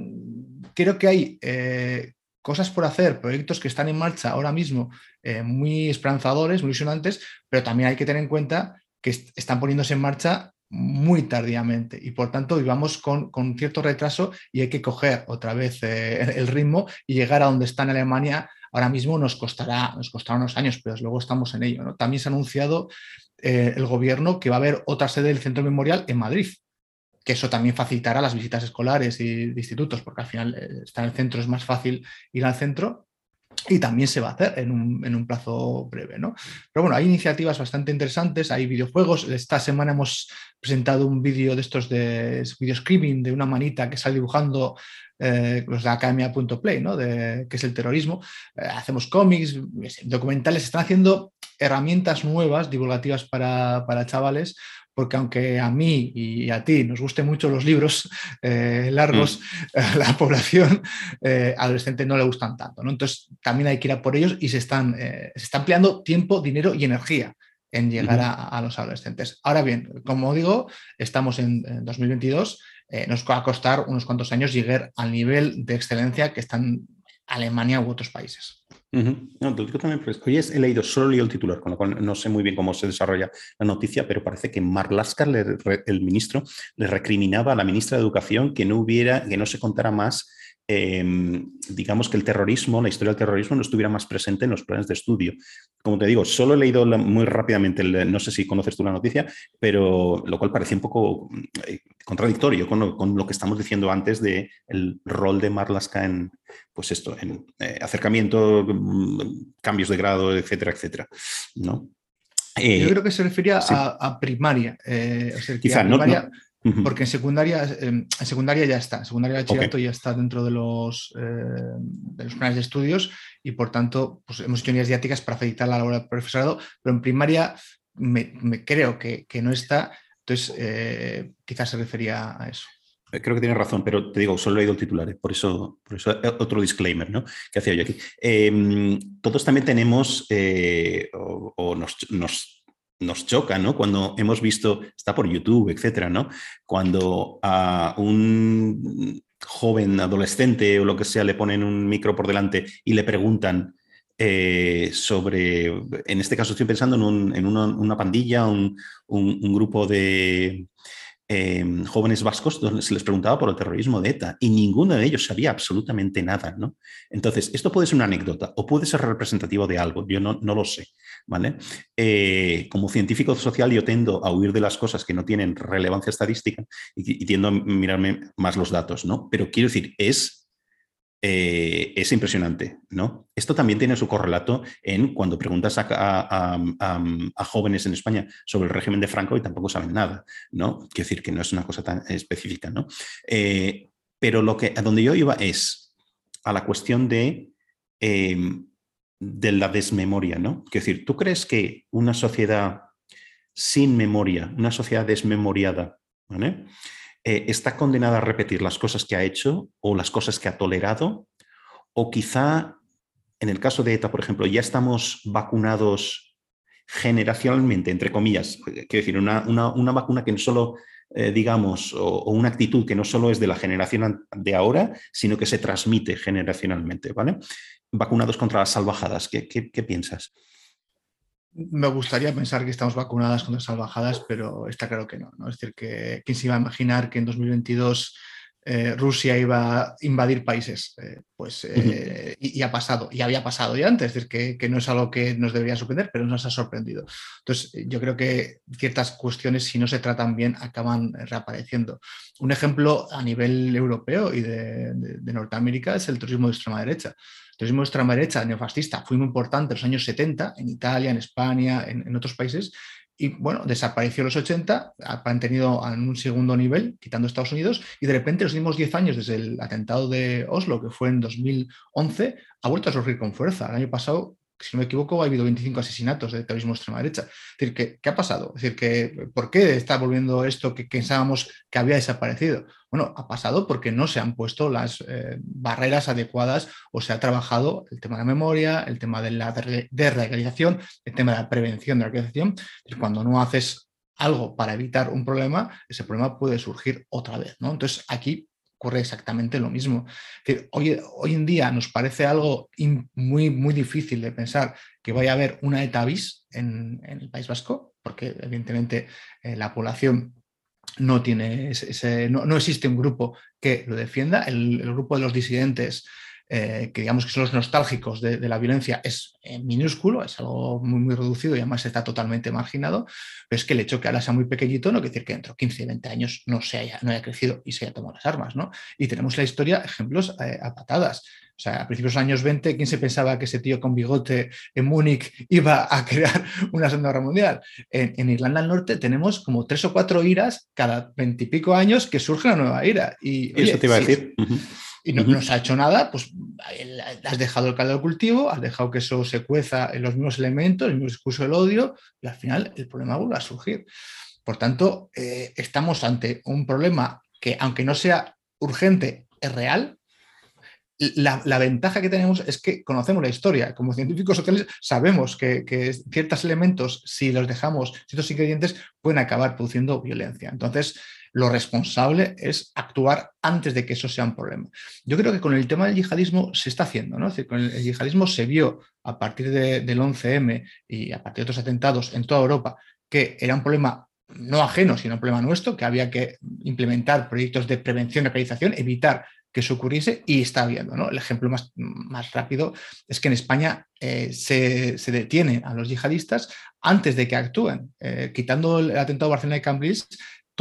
creo que hay eh, cosas por hacer, proyectos que están en marcha ahora mismo eh, muy esperanzadores, muy ilusionantes, pero también hay que tener en cuenta que están poniéndose en marcha muy tardíamente y por tanto vivamos con, con cierto retraso y hay que coger otra vez eh, el ritmo y llegar a donde está en Alemania. Ahora mismo nos costará, nos unos años, pero luego estamos en ello. También se ha anunciado eh, el gobierno que va a haber otra sede del Centro Memorial en Madrid, que eso también facilitará las visitas escolares y de institutos, porque al final eh, estar en el centro es más fácil ir al centro y también se va a hacer en un, plazo breve. ¿no? Pero bueno, hay iniciativas bastante interesantes, hay videojuegos. Esta semana hemos presentado un vídeo de estos de video screaming de una manita que sale dibujando eh, los de academia.play, ¿no? de, que es el terrorismo. Eh, hacemos cómics, documentales, están haciendo herramientas nuevas, divulgativas para, para chavales, porque aunque a mí y a ti nos gusten mucho los libros eh, largos, mm. a la población eh, adolescente no le gustan tanto. ¿no? Entonces, también hay que ir a por ellos y se están, eh, se está empleando tiempo, dinero y energía en llegar a, los adolescentes. Ahora bien, como digo, estamos en, 2022, nos va a costar unos cuantos años llegar al nivel de excelencia que están Alemania u otros países. No, te también, pues, he leído, solo leído el titular, con lo cual no sé muy bien cómo se desarrolla la noticia, pero parece que Marlaska, el ministro, le recriminaba a la ministra de Educación que no hubiera, que no se contara más Em, digamos que el terrorismo, la historia del terrorismo no estuviera más presente en los planes de estudio. Como te digo, solo he leído muy rápidamente, no sé si conoces tú la noticia, pero lo cual parecía un poco eh, contradictorio con lo, que estamos diciendo antes del el rol de Marlaska en, pues esto, en eh, acercamiento, mm, cambios de grado, etcétera, etcétera. ¿no? Yo eh, creo que se refería a, primaria. Quizá, no, porque en secundaria, em, en secundaria ya está, en secundaria de bachillerato ya está dentro de los, eh, de los planes de estudios y por tanto pues, hemos hecho unidades didácticas para facilitar la labor del profesorado, pero en primaria me, creo que, no está, entonces eh, quizás se refería a eso. Eh, creo que tienes razón, pero te digo, solo he leído el titular, por eso, por eso otro disclaimer ¿no? que hacía yo aquí. Em, todos también tenemos o, nos, nos nos choca, ¿no? Cuando hemos visto, está por YouTube, etcétera, ¿no? Cuando a un joven adolescente o lo que sea le ponen un micro por delante y le preguntan eh, sobre, en este caso estoy pensando en, una, pandilla, un, grupo de, Em, jóvenes vascos donde se les preguntaba por el terrorismo de ETA y ninguno de ellos sabía absolutamente nada, ¿no? Entonces, esto puede ser una anécdota o puede ser representativo de algo, yo no, lo sé, ¿vale? Eh, como científico social yo tendo a huir de las cosas que no tienen relevancia estadística y, y tiendo a mirarme más los datos, ¿no? Pero quiero decir, es eh, es impresionante, ¿no? Esto también tiene su correlato en cuando preguntas a, jóvenes en España sobre el régimen de Franco y tampoco saben nada, ¿no? Quiero decir que no es una cosa tan específica, ¿no? Eh, pero lo que, a donde yo iba es a la cuestión de, em, de la desmemoria, ¿no? Quiero decir, ¿tú crees que una sociedad sin memoria, una sociedad desmemoriada, ¿vale? Eh, está condenada a repetir las cosas que ha hecho o las cosas que ha tolerado, o quizá en el caso de ETA, por ejemplo, ya estamos vacunados generacionalmente, entre comillas, quiero decir, una, vacuna que no solo, eh, digamos, o, una actitud que no solo es de la generación de ahora, sino que se transmite generacionalmente, ¿vale? Vacunados contra las salvajadas, qué piensas? Me gustaría pensar que estamos vacunadas contra salvajadas, pero está claro que no. ¿no? Es decir, que quién se iba a imaginar que en 2022 eh, Rusia iba a invadir países. Eh, pues, eh, y, ha pasado, y había pasado ya antes, es decir, que, no es algo que nos debería sorprender, pero nos ha sorprendido. Entonces, yo creo que ciertas cuestiones, si no se tratan bien, acaban reapareciendo. Un ejemplo a nivel europeo y de, de Norteamérica es el turismo de extrema derecha terrorismo de extrema derecha neofascista fue muy importante en los años 70, en Italia, en España, en, otros países, y bueno, desapareció en los 80, han tenido en un segundo nivel, quitando Estados Unidos, y de repente los últimos 10 años, desde el atentado de Oslo, que fue en 2011, ha vuelto a surgir con fuerza. El año pasado si no me equivoco, ha habido 25 asesinatos de terrorismo de extrema derecha. Es decir, ¿qué, ¿qué, ha pasado? Es decir, ¿por qué está volviendo esto que pensábamos que había desaparecido? Bueno, ha pasado porque no se han puesto las eh, barreras adecuadas o se ha trabajado el tema de la memoria, el tema de la desradicalización, el tema de la prevención de la radicalización. Cuando no haces algo para evitar un problema, ese problema puede surgir otra vez. ¿no? Entonces, aquí ocurre exactamente lo mismo. hoy, en día nos parece algo muy, muy difícil de pensar que vaya a haber una ETA en, el País Vasco, porque evidentemente eh, la población no tiene ese, no, existe un grupo que lo defienda. El grupo de los disidentes eh, que digamos que son los nostálgicos de, la violencia, es eh, minúsculo, es algo muy, muy reducido y además está totalmente marginado, pero es que el hecho que ahora sea muy pequeñito no quiere decir que dentro de 15 20 años no, se haya, no haya crecido y se haya tomado las armas. ¿no? Y tenemos la historia, ejemplos eh, a patadas. O sea, a principios de los años 20, ¿quién se pensaba que ese tío con bigote en Múnich iba a crear una Segunda Guerra Mundial? En, Irlanda del Norte tenemos como tres o cuatro iras cada veintipico años que surge una nueva ira. Y, eso te iba a decir y no, se ha hecho nada, pues has dejado el caldo de cultivo, has dejado que eso se cueza en los mismos elementos, el mismo discurso del odio, y al final el problema vuelve a surgir. Por tanto, eh, estamos ante un problema que, aunque no sea urgente, es real. La, ventaja que tenemos es que conocemos la historia. Como científicos sociales sabemos que, que, ciertos elementos, si los dejamos, ciertos ingredientes, pueden acabar produciendo violencia. Entonces, lo responsable es actuar antes de que eso sea un problema. Yo creo que con el tema del yihadismo se está haciendo, ¿no? Con el, yihadismo se vio a partir del 11M y a partir de otros atentados en toda Europa que era un problema no ajeno, sino un problema nuestro, que había que implementar proyectos de prevención y localización, evitar que eso ocurriese y está habiendo. ¿no? El ejemplo más, más, rápido es que en España eh, se, detiene a los yihadistas antes de que actúen. Eh, quitando el atentado de Barcelona y Cambridge,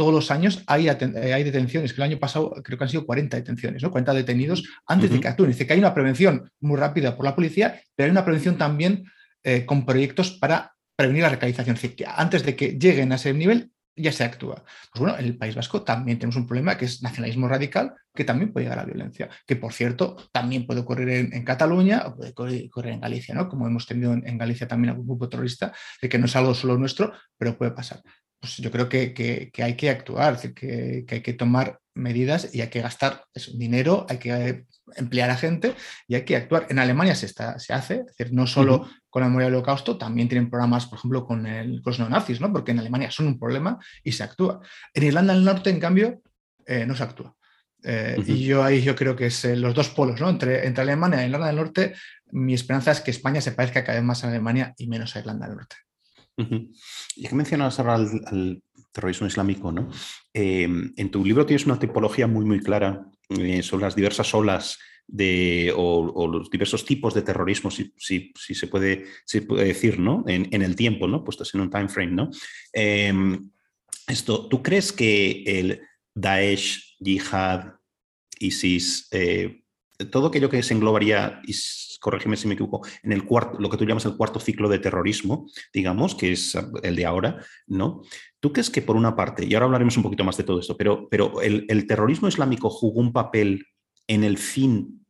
todos los años hay, eh, hay, detenciones, que el año pasado creo que han sido 40 detenciones, ¿no? 40 detenidos antes de que actúen. Dice que hay una prevención muy rápida por la policía, pero hay una prevención también eh, con proyectos para prevenir la radicalización. Es decir, que antes de que lleguen a ese nivel ya se actúa. Pues bueno, en el País Vasco también tenemos un problema que es nacionalismo radical, que también puede llegar a la violencia, que por cierto también puede ocurrir en, Cataluña o puede ocurrir en Galicia, ¿no? Como hemos tenido en, Galicia también algún grupo terrorista, de que no es algo solo nuestro, pero puede pasar pues yo creo que, hay que actuar, que, hay que tomar medidas y hay que gastar dinero, hay que emplear a gente y hay que actuar. En Alemania se, está, se hace, es decir, no solo con la memoria del holocausto, también tienen programas, por ejemplo, con, el, los neonazis, ¿no? porque en Alemania son un problema y se actúa. En Irlanda del Norte, en cambio, eh, no se actúa. Eh, y yo ahí yo creo que es eh, los dos polos, ¿no? Entre, entre Alemania e Irlanda del Norte, mi esperanza es que España se parezca cada vez más a Alemania y menos a Irlanda del Norte. Y que mencionabas ahora al, terrorismo islámico, ¿no? Em, en tu libro tienes una tipología muy, muy clara eh, sobre las diversas olas de, o, los diversos tipos de terrorismo, si, se, puede, puede, decir, ¿no? En, el tiempo, ¿no? Puestos en un time frame, ¿no? Em, esto, ¿Tú crees que el Daesh, Yihad, ISIS, eh, todo aquello que se englobaría corrígeme si me equivoco, en el cuarto, lo que tú llamas el cuarto ciclo de terrorismo, digamos, que es el de ahora, ¿no? ¿Tú crees que por una parte, y ahora hablaremos un poquito más de todo esto, pero, pero el, terrorismo islámico jugó un papel en el fin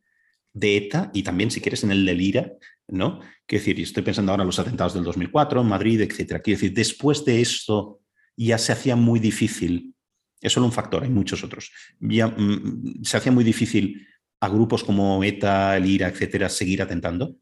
de ETA y también, si quieres, en el del IRA, ¿no? Quiero decir, y estoy pensando ahora en los atentados del 2004, en Madrid, etcétera. Quiero decir, después de esto ya se hacía muy difícil, es solo un factor, hay muchos otros, ya mm, se hacía muy difícil a grupos como ETA, el IRA, etcétera, seguir atentando?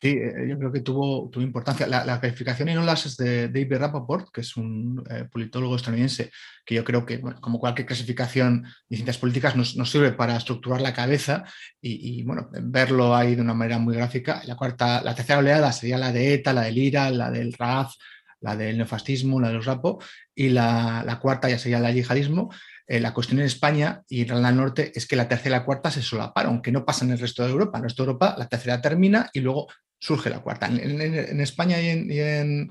Sí, eh, yo creo que tuvo, tuvo importancia. La, calificación en olas es de David Rappaport, que es un eh, politólogo estadounidense, que yo creo que, como cualquier clasificación de ciencias políticas, nos, sirve para estructurar la cabeza y, bueno, verlo ahí de una manera muy gráfica. La, cuarta, la tercera oleada sería la de ETA, la del IRA, la del RAF, la del neofascismo, la de los RAPO, y la, la cuarta ya sería el yihadismo. Eh, la cuestión en España y Irlanda del Norte es que la tercera y la cuarta se solaparon, aunque no pasa en el resto de Europa. En el resto de Europa la tercera termina y luego surge la cuarta. En, España y en,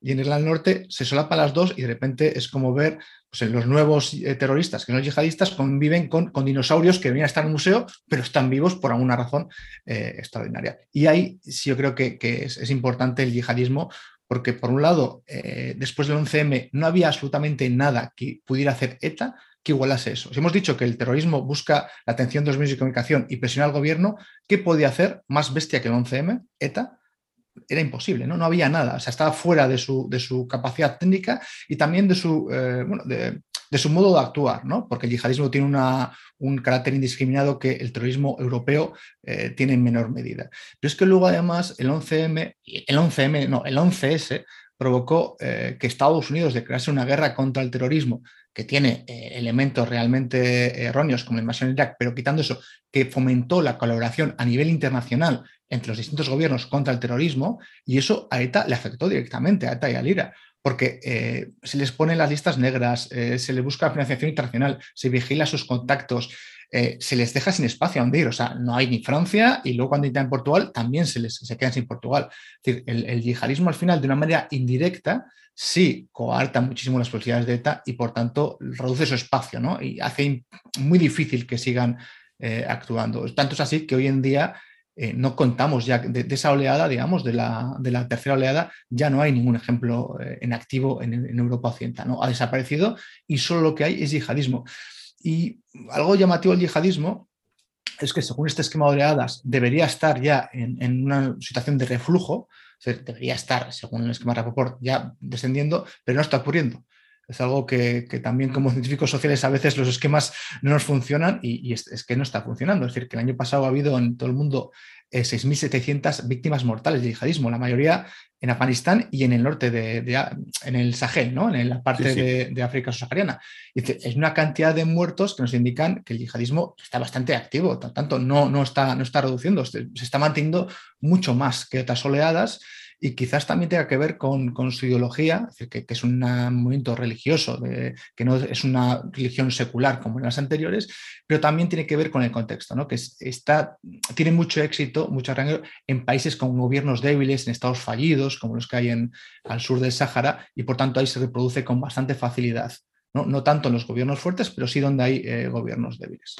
Irlanda del Norte se solapan las dos y de repente es como ver pues, los nuevos eh, terroristas, que no yihadistas, conviven con, dinosaurios que venían a estar en un museo, pero están vivos por alguna razón eh, extraordinaria. Y ahí sí yo creo que, es, importante el yihadismo porque por un lado, después del 11M no había absolutamente nada que pudiera hacer ETA, que igualase eso. Si hemos dicho que el terrorismo busca la atención de los medios de comunicación y presionar al gobierno, ¿qué podía hacer más bestia que el 11M, ETA? Era imposible, ¿no? No había nada. O sea, estaba fuera de su, de su capacidad técnica y también de su, eh, de, su modo de actuar, ¿no? Porque el yihadismo tiene una, un carácter indiscriminado que el terrorismo europeo eh, tiene en menor medida. Pero es que luego, además, el 11M, el 11M, no, el 11S provocó eh, que Estados Unidos declarase una guerra contra el terrorismo que tiene eh, elementos realmente erróneos como la invasión de Irak, pero quitando eso, que fomentó la colaboración a nivel internacional entre los distintos gobiernos contra el terrorismo, y eso a ETA le afectó directamente, a ETA y a Lira, porque eh, se les pone las listas negras, eh, se les busca financiación internacional, se vigila sus contactos, se les deja sin espacio a donde ir. O sea, no hay ni Francia y luego cuando intentan Portugal también se les se quedan sin Portugal. Es decir, el, el, yihadismo al final, de una manera indirecta, sí coarta muchísimo las posibilidades de ETA y por tanto reduce su espacio ¿no? y hace muy difícil que sigan eh, actuando. Tanto es así que hoy en día eh, no contamos ya de, esa oleada, digamos, de la, de la, tercera oleada, ya no hay ningún ejemplo eh, en activo en, Europa Occidental. ¿no? Ha desaparecido y solo lo que hay es yihadismo. Y algo llamativo al yihadismo es que según este esquema de oleadas debería estar ya en, una situación de reflujo, debería estar, según el esquema de Rapoport, ya descendiendo, pero no está ocurriendo. Es algo que, también como científicos sociales a veces los esquemas no nos funcionan y, es, que no está funcionando. Es decir, que el año pasado ha habido en todo el mundo 6.700 eh, víctimas mortales de yihadismo, la mayoría en Afganistán y en el norte de, en el Sahel, ¿no? en la parte De, África subsahariana. Es una cantidad de muertos que nos indican que el yihadismo está bastante activo, tanto no, no, está, no está reduciendo, se está manteniendo mucho más que otras oleadas y quizás también tenga que ver con, su ideología, que, es un movimiento religioso, que no es una religión secular como en las anteriores, pero también tiene que ver con el contexto, ¿no? que está, tiene mucho éxito, mucho arraigo en países con gobiernos débiles, en estados fallidos, como los que hay en, al sur del Sáhara, y por tanto ahí se reproduce con bastante facilidad. No, tanto en los gobiernos fuertes, pero sí donde hay eh, gobiernos débiles.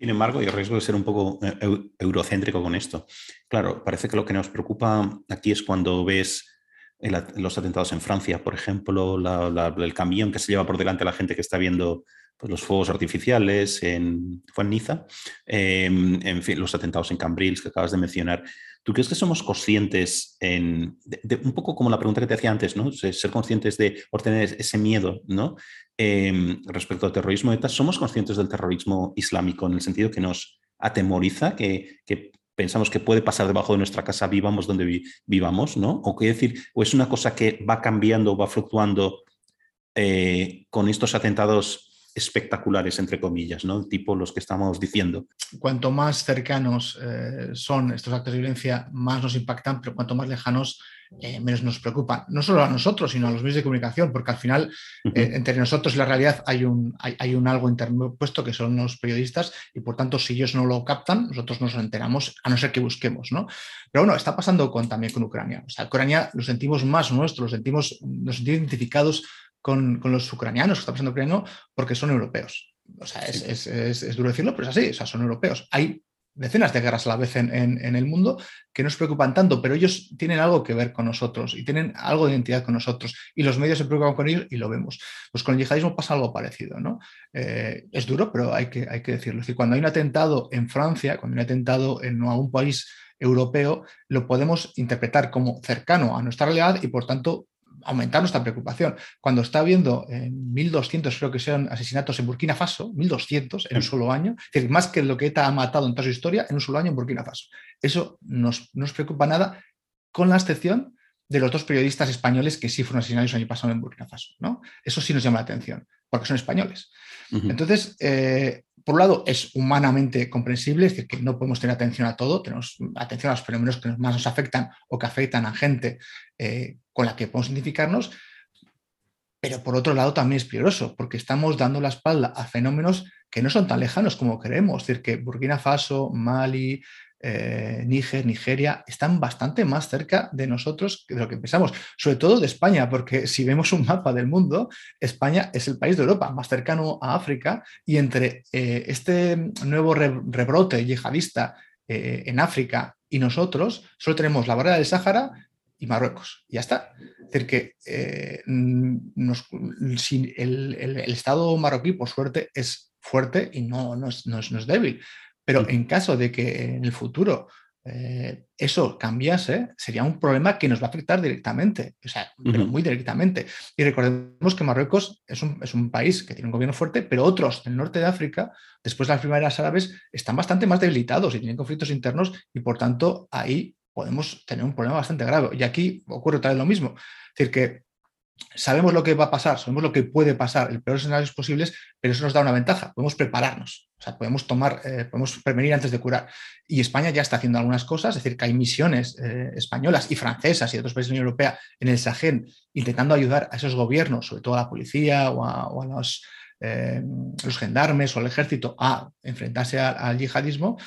Sin embargo, yo riesgo de ser un poco eh, eurocéntrico con esto. Claro, parece que lo que nos preocupa aquí es cuando ves los atentados en Francia, por ejemplo, el camión que se lleva por delante la gente que está viendo pues, los fuegos artificiales, en, fue en Niza, em, en fin, los atentados en Cambrils que acabas de mencionar. ¿Tú crees que somos conscientes, en, un poco como la pregunta que te hacía antes, ¿no? ser conscientes de tener ese miedo ¿no? Em, respecto al terrorismo ETA? ¿Somos conscientes del terrorismo islámico en el sentido que nos atemoriza, que, pensamos que puede pasar debajo de nuestra casa, vivamos donde vivamos, ¿no? O qué decir, o es una cosa que va cambiando, va fluctuando eh, con estos atentados espectaculares, entre comillas, ¿no? Tipo los que estamos diciendo. Cuanto más cercanos eh, son estos actos de violencia, más nos impactan, pero cuanto más lejanos, eh, menos nos preocupan. No solo a nosotros, sino a los medios de comunicación, porque al final, eh, entre nosotros y la realidad hay un, hay, un algo interpuesto que son los periodistas, y por tanto, si ellos no lo captan, nosotros nos enteramos, a no ser que busquemos, ¿no? Pero bueno, está pasando con, también con Ucrania. O sea, Ucrania lo sentimos más nuestro, lo sentimos, nos sentimos identificados con, los ucranianos que está pasando ucraniano porque son europeos. O sea, es, duro decirlo, pero es así, o sea, son europeos. Hay decenas de guerras a la vez en, el mundo que nos preocupan tanto, pero ellos tienen algo que ver con nosotros y tienen algo de identidad con nosotros y los medios se preocupan con ellos y lo vemos. Pues con el yihadismo pasa algo parecido, ¿no? Eh, es duro, pero hay que, hay que decirlo. Es decir, cuando hay un atentado en Francia, cuando hay un atentado en un país europeo, lo podemos interpretar como cercano a nuestra realidad y por tanto aumentar nuestra preocupación. Cuando está habiendo 1.200, creo que sean asesinatos en Burkina Faso, 1.200 en un solo año, es decir, más que lo que ETA ha matado en toda su historia en un solo año en Burkina Faso. Eso nos, nos preocupa nada, con la excepción de los dos periodistas españoles que sí fueron asesinados el año pasado en Burkina Faso. ¿no? Eso sí nos llama la atención, porque son españoles. Entonces, eh, por un lado, es humanamente comprensible, es decir, que no podemos tener atención a todo, tenemos atención a los fenómenos que más nos afectan o que afectan a gente eh, con la que podemos identificarnos, pero por otro lado también es peligroso, porque estamos dando la espalda a fenómenos que no son tan lejanos como creemos, es decir, que Burkina Faso, Mali, eh, Níger, Nigeria, están bastante más cerca de nosotros de lo que pensamos, sobre todo de España, porque si vemos un mapa del mundo, España es el país de Europa más cercano a África y entre eh, este nuevo rebrote yihadista eh, en África y nosotros, solo tenemos la barrera del Sáhara y Marruecos. ya está. Es decir, que el, Estado marroquí, por suerte, es fuerte y no, no, es, no es débil. Pero en caso de que en el futuro eh, eso cambiase, sería un problema que nos va a afectar directamente, o sea, pero muy directamente. Y recordemos que Marruecos es un, país que tiene un gobierno fuerte, pero otros del norte de África, después de las primeras árabes, están bastante más debilitados y tienen conflictos internos y por tanto ahí podemos tener un problema bastante grave. Y aquí ocurre tal vez lo mismo. Es decir, que sabemos lo que va a pasar, sabemos lo que puede pasar, el peor escenarios posibles, pero eso nos da una ventaja, podemos prepararnos, o sea, podemos tomar, eh, podemos prevenir antes de curar. Y España ya está haciendo algunas cosas, es decir, que hay misiones eh, españolas y francesas y otros países de la Unión Europea en el Sahel intentando ayudar a esos gobiernos, sobre todo a la policía o a, los, eh, los, gendarmes o al ejército a enfrentarse al yihadismo,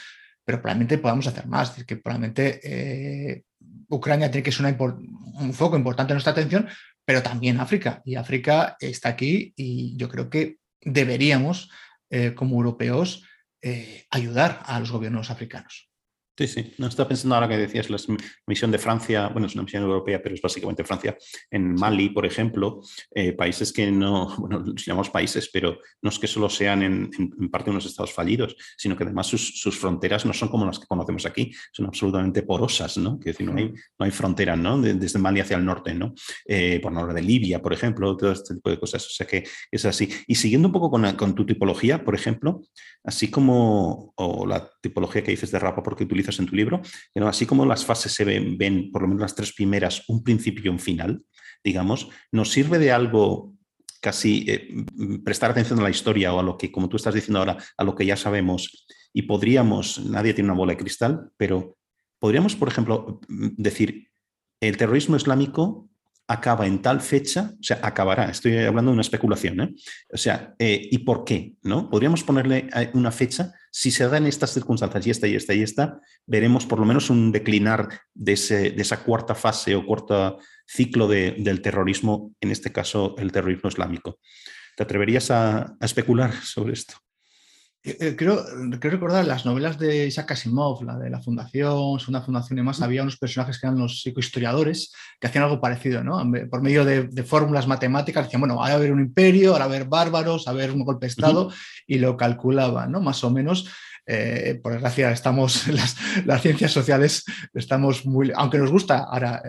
pero probablemente podamos hacer más, es decir, que probablemente Ucrania tiene que ser un foco importante en nuestra atención, pero también África. Y África está aquí y yo creo que deberíamos, eh, como europeos, eh, ayudar a los gobiernos africanos. Sí, sí. No estaba pensando ahora que decías la misión de Francia, bueno, es una misión europea, pero es básicamente Francia, en Mali, por ejemplo, eh, países que no, bueno, los llamamos países, pero no es que solo sean en, parte unos estados fallidos, sino que además sus, fronteras no son como las que conocemos aquí, son absolutamente porosas, ¿no? Que decir, no hay, no hay fronteras, ¿no? desde Mali hacia el norte, ¿no? Eh, por norte de Libia, por ejemplo, todo este tipo de cosas. O sea que es así. Y siguiendo un poco con, con tu tipología, por ejemplo, así como o la tipología que dices de Rapa porque en tu libro, así como las fases se ven, por lo menos las tres primeras, un principio y un final, digamos, nos sirve de algo casi eh, prestar atención a la historia o a lo que, como tú estás diciendo ahora, a lo que ya sabemos y podríamos, nadie tiene una bola de cristal, pero podríamos, por ejemplo, decir, el terrorismo islámico acaba en tal fecha, o sea, acabará, estoy hablando de una especulación, ¿eh? o sea, eh, ¿y por qué? ¿no? Podríamos ponerle una fecha, si se dan estas circunstancias y esta y esta y esta, veremos por lo menos un declinar de, esa cuarta fase o cuarto ciclo del terrorismo, en este caso el terrorismo islámico. ¿Te atreverías a especular sobre esto? Eh, eh, creo, recordar las novelas de Isaac Asimov, la de la Fundación, una Fundación y más, había unos personajes que eran los psicohistoriadores que hacían algo parecido, ¿no? Por medio de, fórmulas matemáticas, decían, bueno, ahora va a haber un imperio, ahora va a haber bárbaros, a haber un golpe de Estado, y lo calculaban, ¿no? Más o menos. Eh, por desgracia, estamos, las, las, ciencias sociales estamos muy, aunque nos gusta ahora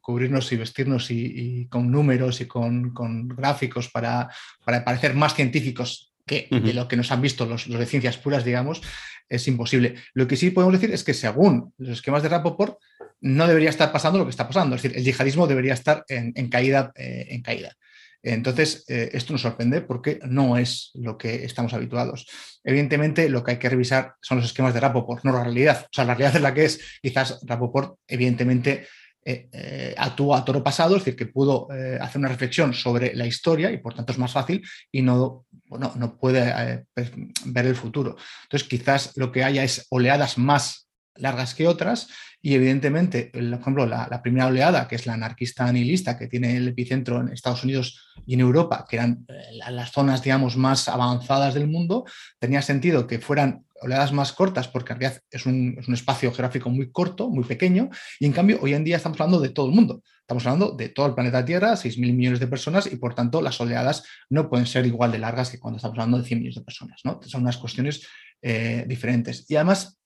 cubrirnos y vestirnos y, con números y con, con gráficos para, para parecer más científicos que de lo que nos han visto los, de ciencias puras, digamos, es imposible. Lo que sí podemos decir es que según los esquemas de Rapoport, no debería estar pasando lo que está pasando. Es decir, el yihadismo debería estar en, caída. Eh, en caída. Entonces, eh, esto nos sorprende porque no es lo que estamos habituados. Evidentemente, lo que hay que revisar son los esquemas de Rapoport, no la realidad. O sea, la realidad es la que es. Quizás Rapoport, evidentemente, eh, eh, actúa a toro pasado, es decir, que pudo eh, hacer una reflexión sobre la historia y por tanto es más fácil y no, no puede pues, ver el futuro. Entonces, quizás lo que haya es oleadas más largas que otras y evidentemente, por ejemplo, la, primera oleada, que es la anarquista nihilista, que tiene el epicentro en Estados Unidos y en Europa, que eran las zonas, digamos, más avanzadas del mundo, tenía sentido que fueran oleadas más cortas, porque en realidad es un, espacio geográfico muy corto, muy pequeño, y en cambio hoy en día estamos hablando de todo el mundo. Estamos hablando de todo el planeta Tierra, 6.000 millones de personas, y por tanto las oleadas no pueden ser igual de largas que cuando estamos hablando de 100 millones de personas. ¿no? Son unas cuestiones eh, diferentes. Y además,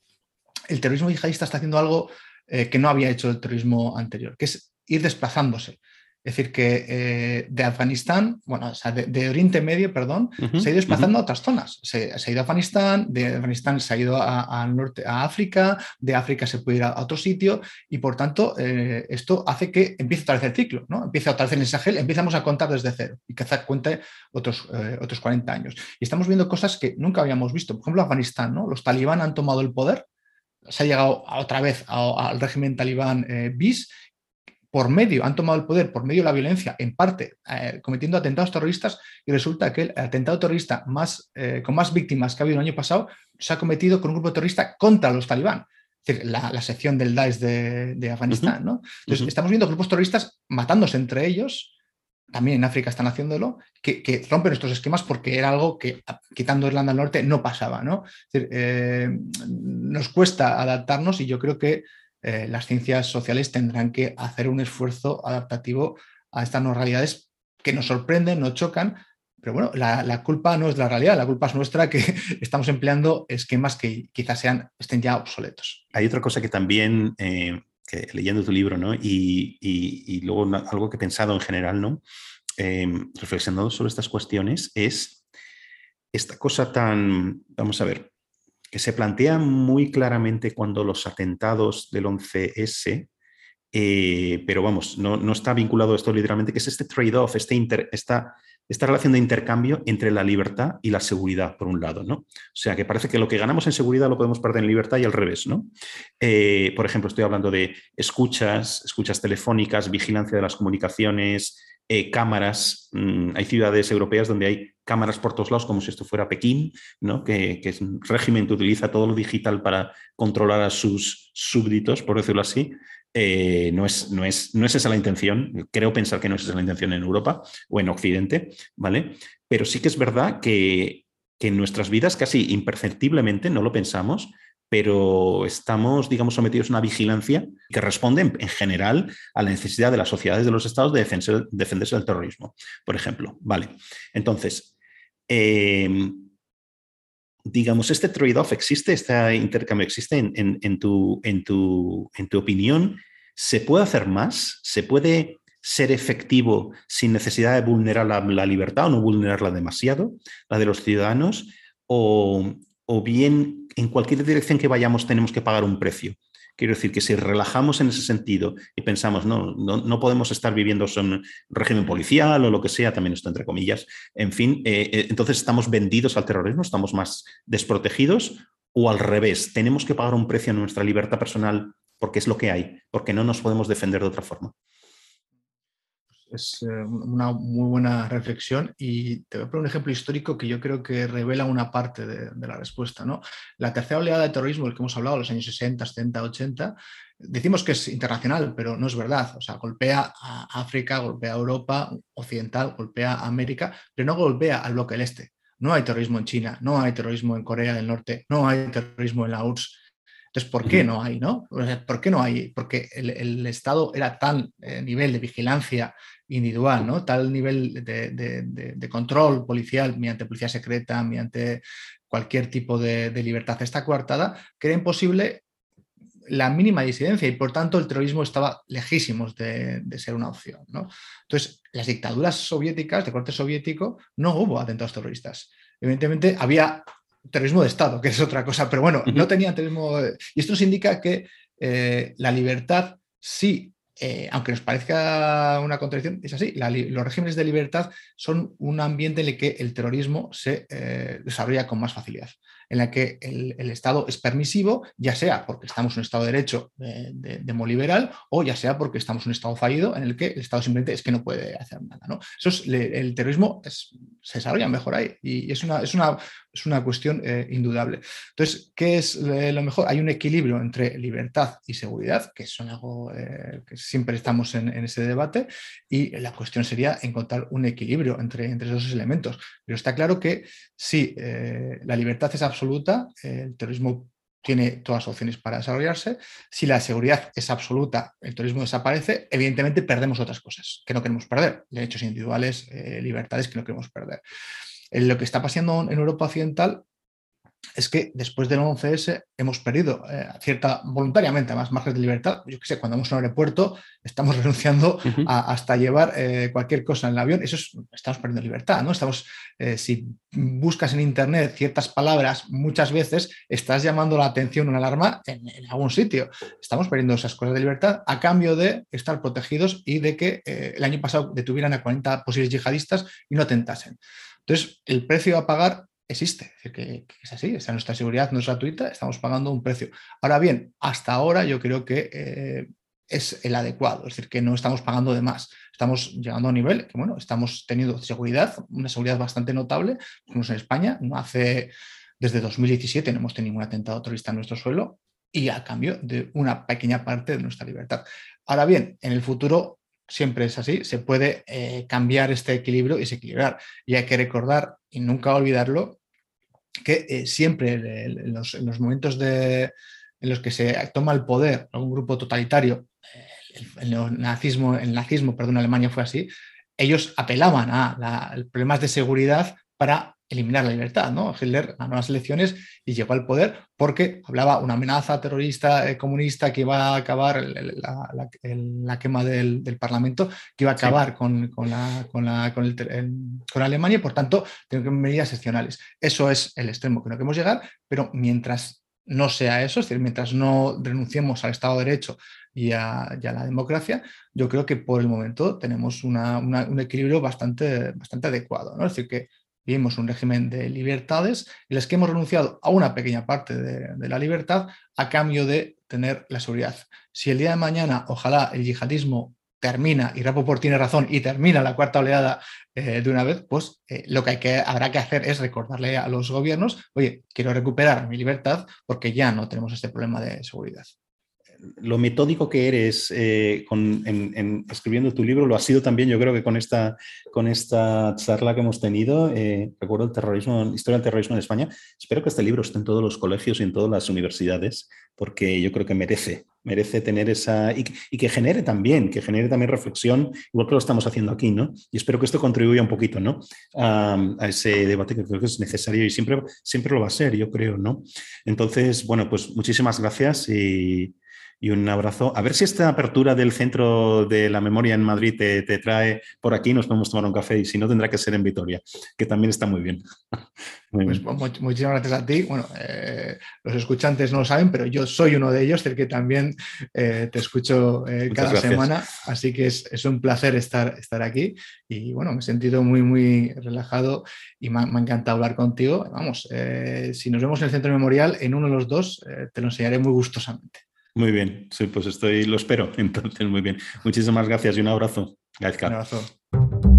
el terrorismo yihadista está haciendo algo eh, que no había hecho el terrorismo anterior, que es ir desplazándose. Es decir, que eh, de Afganistán, bueno, o sea, de, Oriente Medio, perdón, se ha ido desplazando a otras zonas. Se, ha ido a Afganistán, de Afganistán se ha ido al norte, a África, de África se puede ir a, otro sitio y por tanto eh, esto hace que empiece otra vez el ciclo, ¿no? Empieza otra vez el Sahel, empezamos a contar desde cero y que cuente otros, eh, otros 40 años. Y estamos viendo cosas que nunca habíamos visto. Por ejemplo, Afganistán, ¿no? Los talibán han tomado el poder, se ha llegado otra vez al régimen talibán bis por medio, han tomado el poder por medio de la violencia, en parte eh, cometiendo atentados terroristas, y resulta que el atentado terrorista más, eh, con más víctimas que ha habido el año pasado se ha cometido con un grupo terrorista contra los talibán, es decir, la, sección del Daesh de, Afganistán. ¿no? Entonces, estamos viendo grupos terroristas matándose entre ellos, también en África están haciéndolo, que, rompen estos esquemas porque era algo que, quitando Irlanda del Norte, no pasaba. ¿no? Eh, nos cuesta adaptarnos y yo creo que eh, las ciencias sociales tendrán que hacer un esfuerzo adaptativo a estas nuevas realidades que nos sorprenden, nos chocan, pero bueno, la, culpa no es la realidad, la culpa es nuestra que estamos empleando esquemas que quizás sean, estén ya obsoletos. Hay otra cosa que también, eh, leyendo tu libro, ¿no? y, luego algo que he pensado en general, ¿no? Em, reflexionando sobre estas cuestiones, es esta cosa tan, vamos a ver, que se plantea muy claramente cuando los atentados del 11S, eh, pero vamos, no, está vinculado esto literalmente, que es este trade-off, este esta, esta relación de intercambio entre la libertad y la seguridad, por un lado, ¿no? O sea, que parece que lo que ganamos en seguridad lo podemos perder en libertad y al revés, ¿no? Eh, por ejemplo, estoy hablando de escuchas, escuchas telefónicas, vigilancia de las comunicaciones, eh, cámaras. Mm, hay ciudades europeas donde hay cámaras por todos lados, como si esto fuera Pekín, ¿no? que, es un régimen que utiliza todo lo digital para controlar a sus súbditos, por decirlo así. Eh, no, es, no, es, no es esa la intención, creo pensar que no es esa la intención en Europa o en Occidente, ¿vale? Pero sí que es verdad que, que en nuestras vidas casi imperceptiblemente, no lo pensamos, pero estamos, digamos, sometidos a una vigilancia que responde en, general a la necesidad de las sociedades de los estados de defenderse, del terrorismo, por ejemplo. Vale. Entonces, em, digamos, este trade-off existe, este intercambio existe en, tu, en, tu, en tu opinión. ¿Se puede hacer más? ¿Se puede ser efectivo sin necesidad de vulnerar la, libertad o no vulnerarla demasiado, la de los ciudadanos? O, o bien en cualquier dirección que vayamos tenemos que pagar un precio. Quiero decir que si relajamos en ese sentido y pensamos, no, no, podemos estar viviendo en régimen policial o lo que sea, también esto entre comillas, en fin, eh, eh, entonces estamos vendidos al terrorismo, estamos más desprotegidos o al revés, tenemos que pagar un precio en nuestra libertad personal porque es lo que hay, porque no nos podemos defender de otra forma es eh, una muy buena reflexión y te voy a poner un ejemplo histórico que yo creo que revela una parte de, la respuesta. ¿no? La tercera oleada de terrorismo del que hemos hablado, los años 60, 70, 80, decimos que es internacional, pero no es verdad. O sea, golpea a África, golpea a Europa Occidental, golpea a América, pero no golpea al bloque del Este. No hay terrorismo en China, no hay terrorismo en Corea del Norte, no hay terrorismo en la URSS. Entonces, ¿por qué no hay? ¿no? ¿Por qué no hay? Porque el, Estado era tan eh, nivel de vigilancia individual, ¿no? Tal nivel de, control policial mediante policía secreta, mediante cualquier tipo de, libertad está coartada, que era imposible la mínima disidencia y por tanto el terrorismo estaba lejísimos de, ser una opción. ¿no? Entonces, las dictaduras soviéticas, de corte soviético, no hubo atentados terroristas. Evidentemente había terrorismo de Estado, que es otra cosa, pero bueno, no tenían terrorismo. Y esto nos indica que eh, la libertad sí eh, aunque nos parezca una contradicción, es así. los regímenes de libertad son un ambiente en el que el terrorismo se eh, desarrolla con más facilidad en la que el, Estado es permisivo, ya sea porque estamos en un Estado de Derecho de, de, o ya sea porque estamos en un Estado fallido en el que el Estado simplemente es que no puede hacer nada. ¿no? Eso es, el terrorismo se desarrolla mejor ahí y es una, es una, es una cuestión eh, indudable. Entonces, ¿qué es lo mejor? Hay un equilibrio entre libertad y seguridad, que son algo eh, que siempre estamos en, ese debate, y la cuestión sería encontrar un equilibrio entre, entre esos elementos. Pero está claro que si eh, la libertad es absoluta, el terrorismo tiene todas las opciones para desarrollarse. Si la seguridad es absoluta, el terrorismo desaparece, evidentemente perdemos otras cosas que no queremos perder, derechos individuales, eh, libertades que no queremos perder. En lo que está pasando en Europa Occidental es que después del 11S hemos perdido eh, cierta, voluntariamente, más margen de libertad. Yo qué sé, cuando vamos a un aeropuerto estamos renunciando a, hasta llevar eh, cualquier cosa en el avión. Eso estamos perdiendo libertad, ¿no? Estamos, eh, si buscas en Internet ciertas palabras, muchas veces estás llamando la atención, una alarma en, algún sitio. Estamos perdiendo esas cosas de libertad a cambio de estar protegidos y de que el año pasado detuvieran a 40 posibles yihadistas y no atentasen. Entonces, el precio a pagar existe, es decir, que, es así, esa nuestra seguridad no es gratuita, estamos pagando un precio. Ahora bien, hasta ahora yo creo que eh, es el adecuado, es decir, que no estamos pagando de más, estamos llegando a un nivel que, bueno, estamos teniendo seguridad, una seguridad bastante notable, como en España, no hace, desde 2017 no hemos tenido ningún atentado terrorista en nuestro suelo y a cambio de una pequeña parte de nuestra libertad. Ahora bien, en el futuro siempre es así, se puede eh, cambiar este equilibrio y desequilibrar. Y hay que recordar y nunca olvidarlo que eh, siempre en los, momentos de, en los que se toma el poder algún grupo totalitario, eh, el, nazismo, el nazismo, perdón, Alemania fue así, ellos apelaban a problemas de seguridad para eliminar la libertad. ¿no? Hitler ganó las elecciones y llegó al poder porque hablaba una amenaza terrorista eh, comunista que iba a acabar la, la, quema del, Parlamento, que iba a acabar con, con, la, con, con, Alemania y por tanto tengo que medidas excepcionales. Eso es el extremo que no queremos llegar, pero mientras no sea eso, es decir, mientras no renunciemos al Estado de Derecho y a, la democracia, yo creo que por el momento tenemos un equilibrio bastante, bastante adecuado. ¿no? Es decir, que Vivimos un régimen de libertades en las que hemos renunciado a una pequeña parte de, la libertad a cambio de tener la seguridad. Si el día de mañana, ojalá, el yihadismo termina, y Rapoport tiene razón, y termina la cuarta oleada eh, de una vez, pues eh, lo que, hay que habrá que hacer es recordarle a los gobiernos, oye, quiero recuperar mi libertad porque ya no tenemos este problema de seguridad. Lo metódico que eres eh, en, escribiendo tu libro lo ha sido también, yo creo que con esta, con esta charla que hemos tenido. Eh, recuerdo el terrorismo, historia del terrorismo en España. Espero que este libro esté en todos los colegios y en todas las universidades, porque yo creo que merece, merece tener esa. Y, que genere también, que genere también reflexión, igual que lo estamos haciendo aquí, ¿no? Y espero que esto contribuya un poquito, ¿no? A, a ese debate que creo que es necesario y siempre, siempre lo va a ser, yo creo, ¿no? Entonces, bueno, pues muchísimas gracias y y un abrazo. A ver si esta apertura del Centro de la Memoria en Madrid te, trae por aquí, nos podemos tomar un café y si no tendrá que ser en Vitoria, que también está muy bien. Pues, muchísimas gracias a ti. Bueno, eh, los escuchantes no lo saben, pero yo soy uno de ellos, el que también eh, te escucho eh, cada semana, así que es, un placer estar, estar aquí y bueno, me he sentido muy, muy relajado y me, me ha encantado hablar contigo. Vamos, si nos vemos en el Centro Memorial, en uno de los dos te lo enseñaré muy gustosamente. Muy bien, sí, pues estoy, lo espero. Entonces, muy bien. Muchísimas gracias y un abrazo. Un abrazo.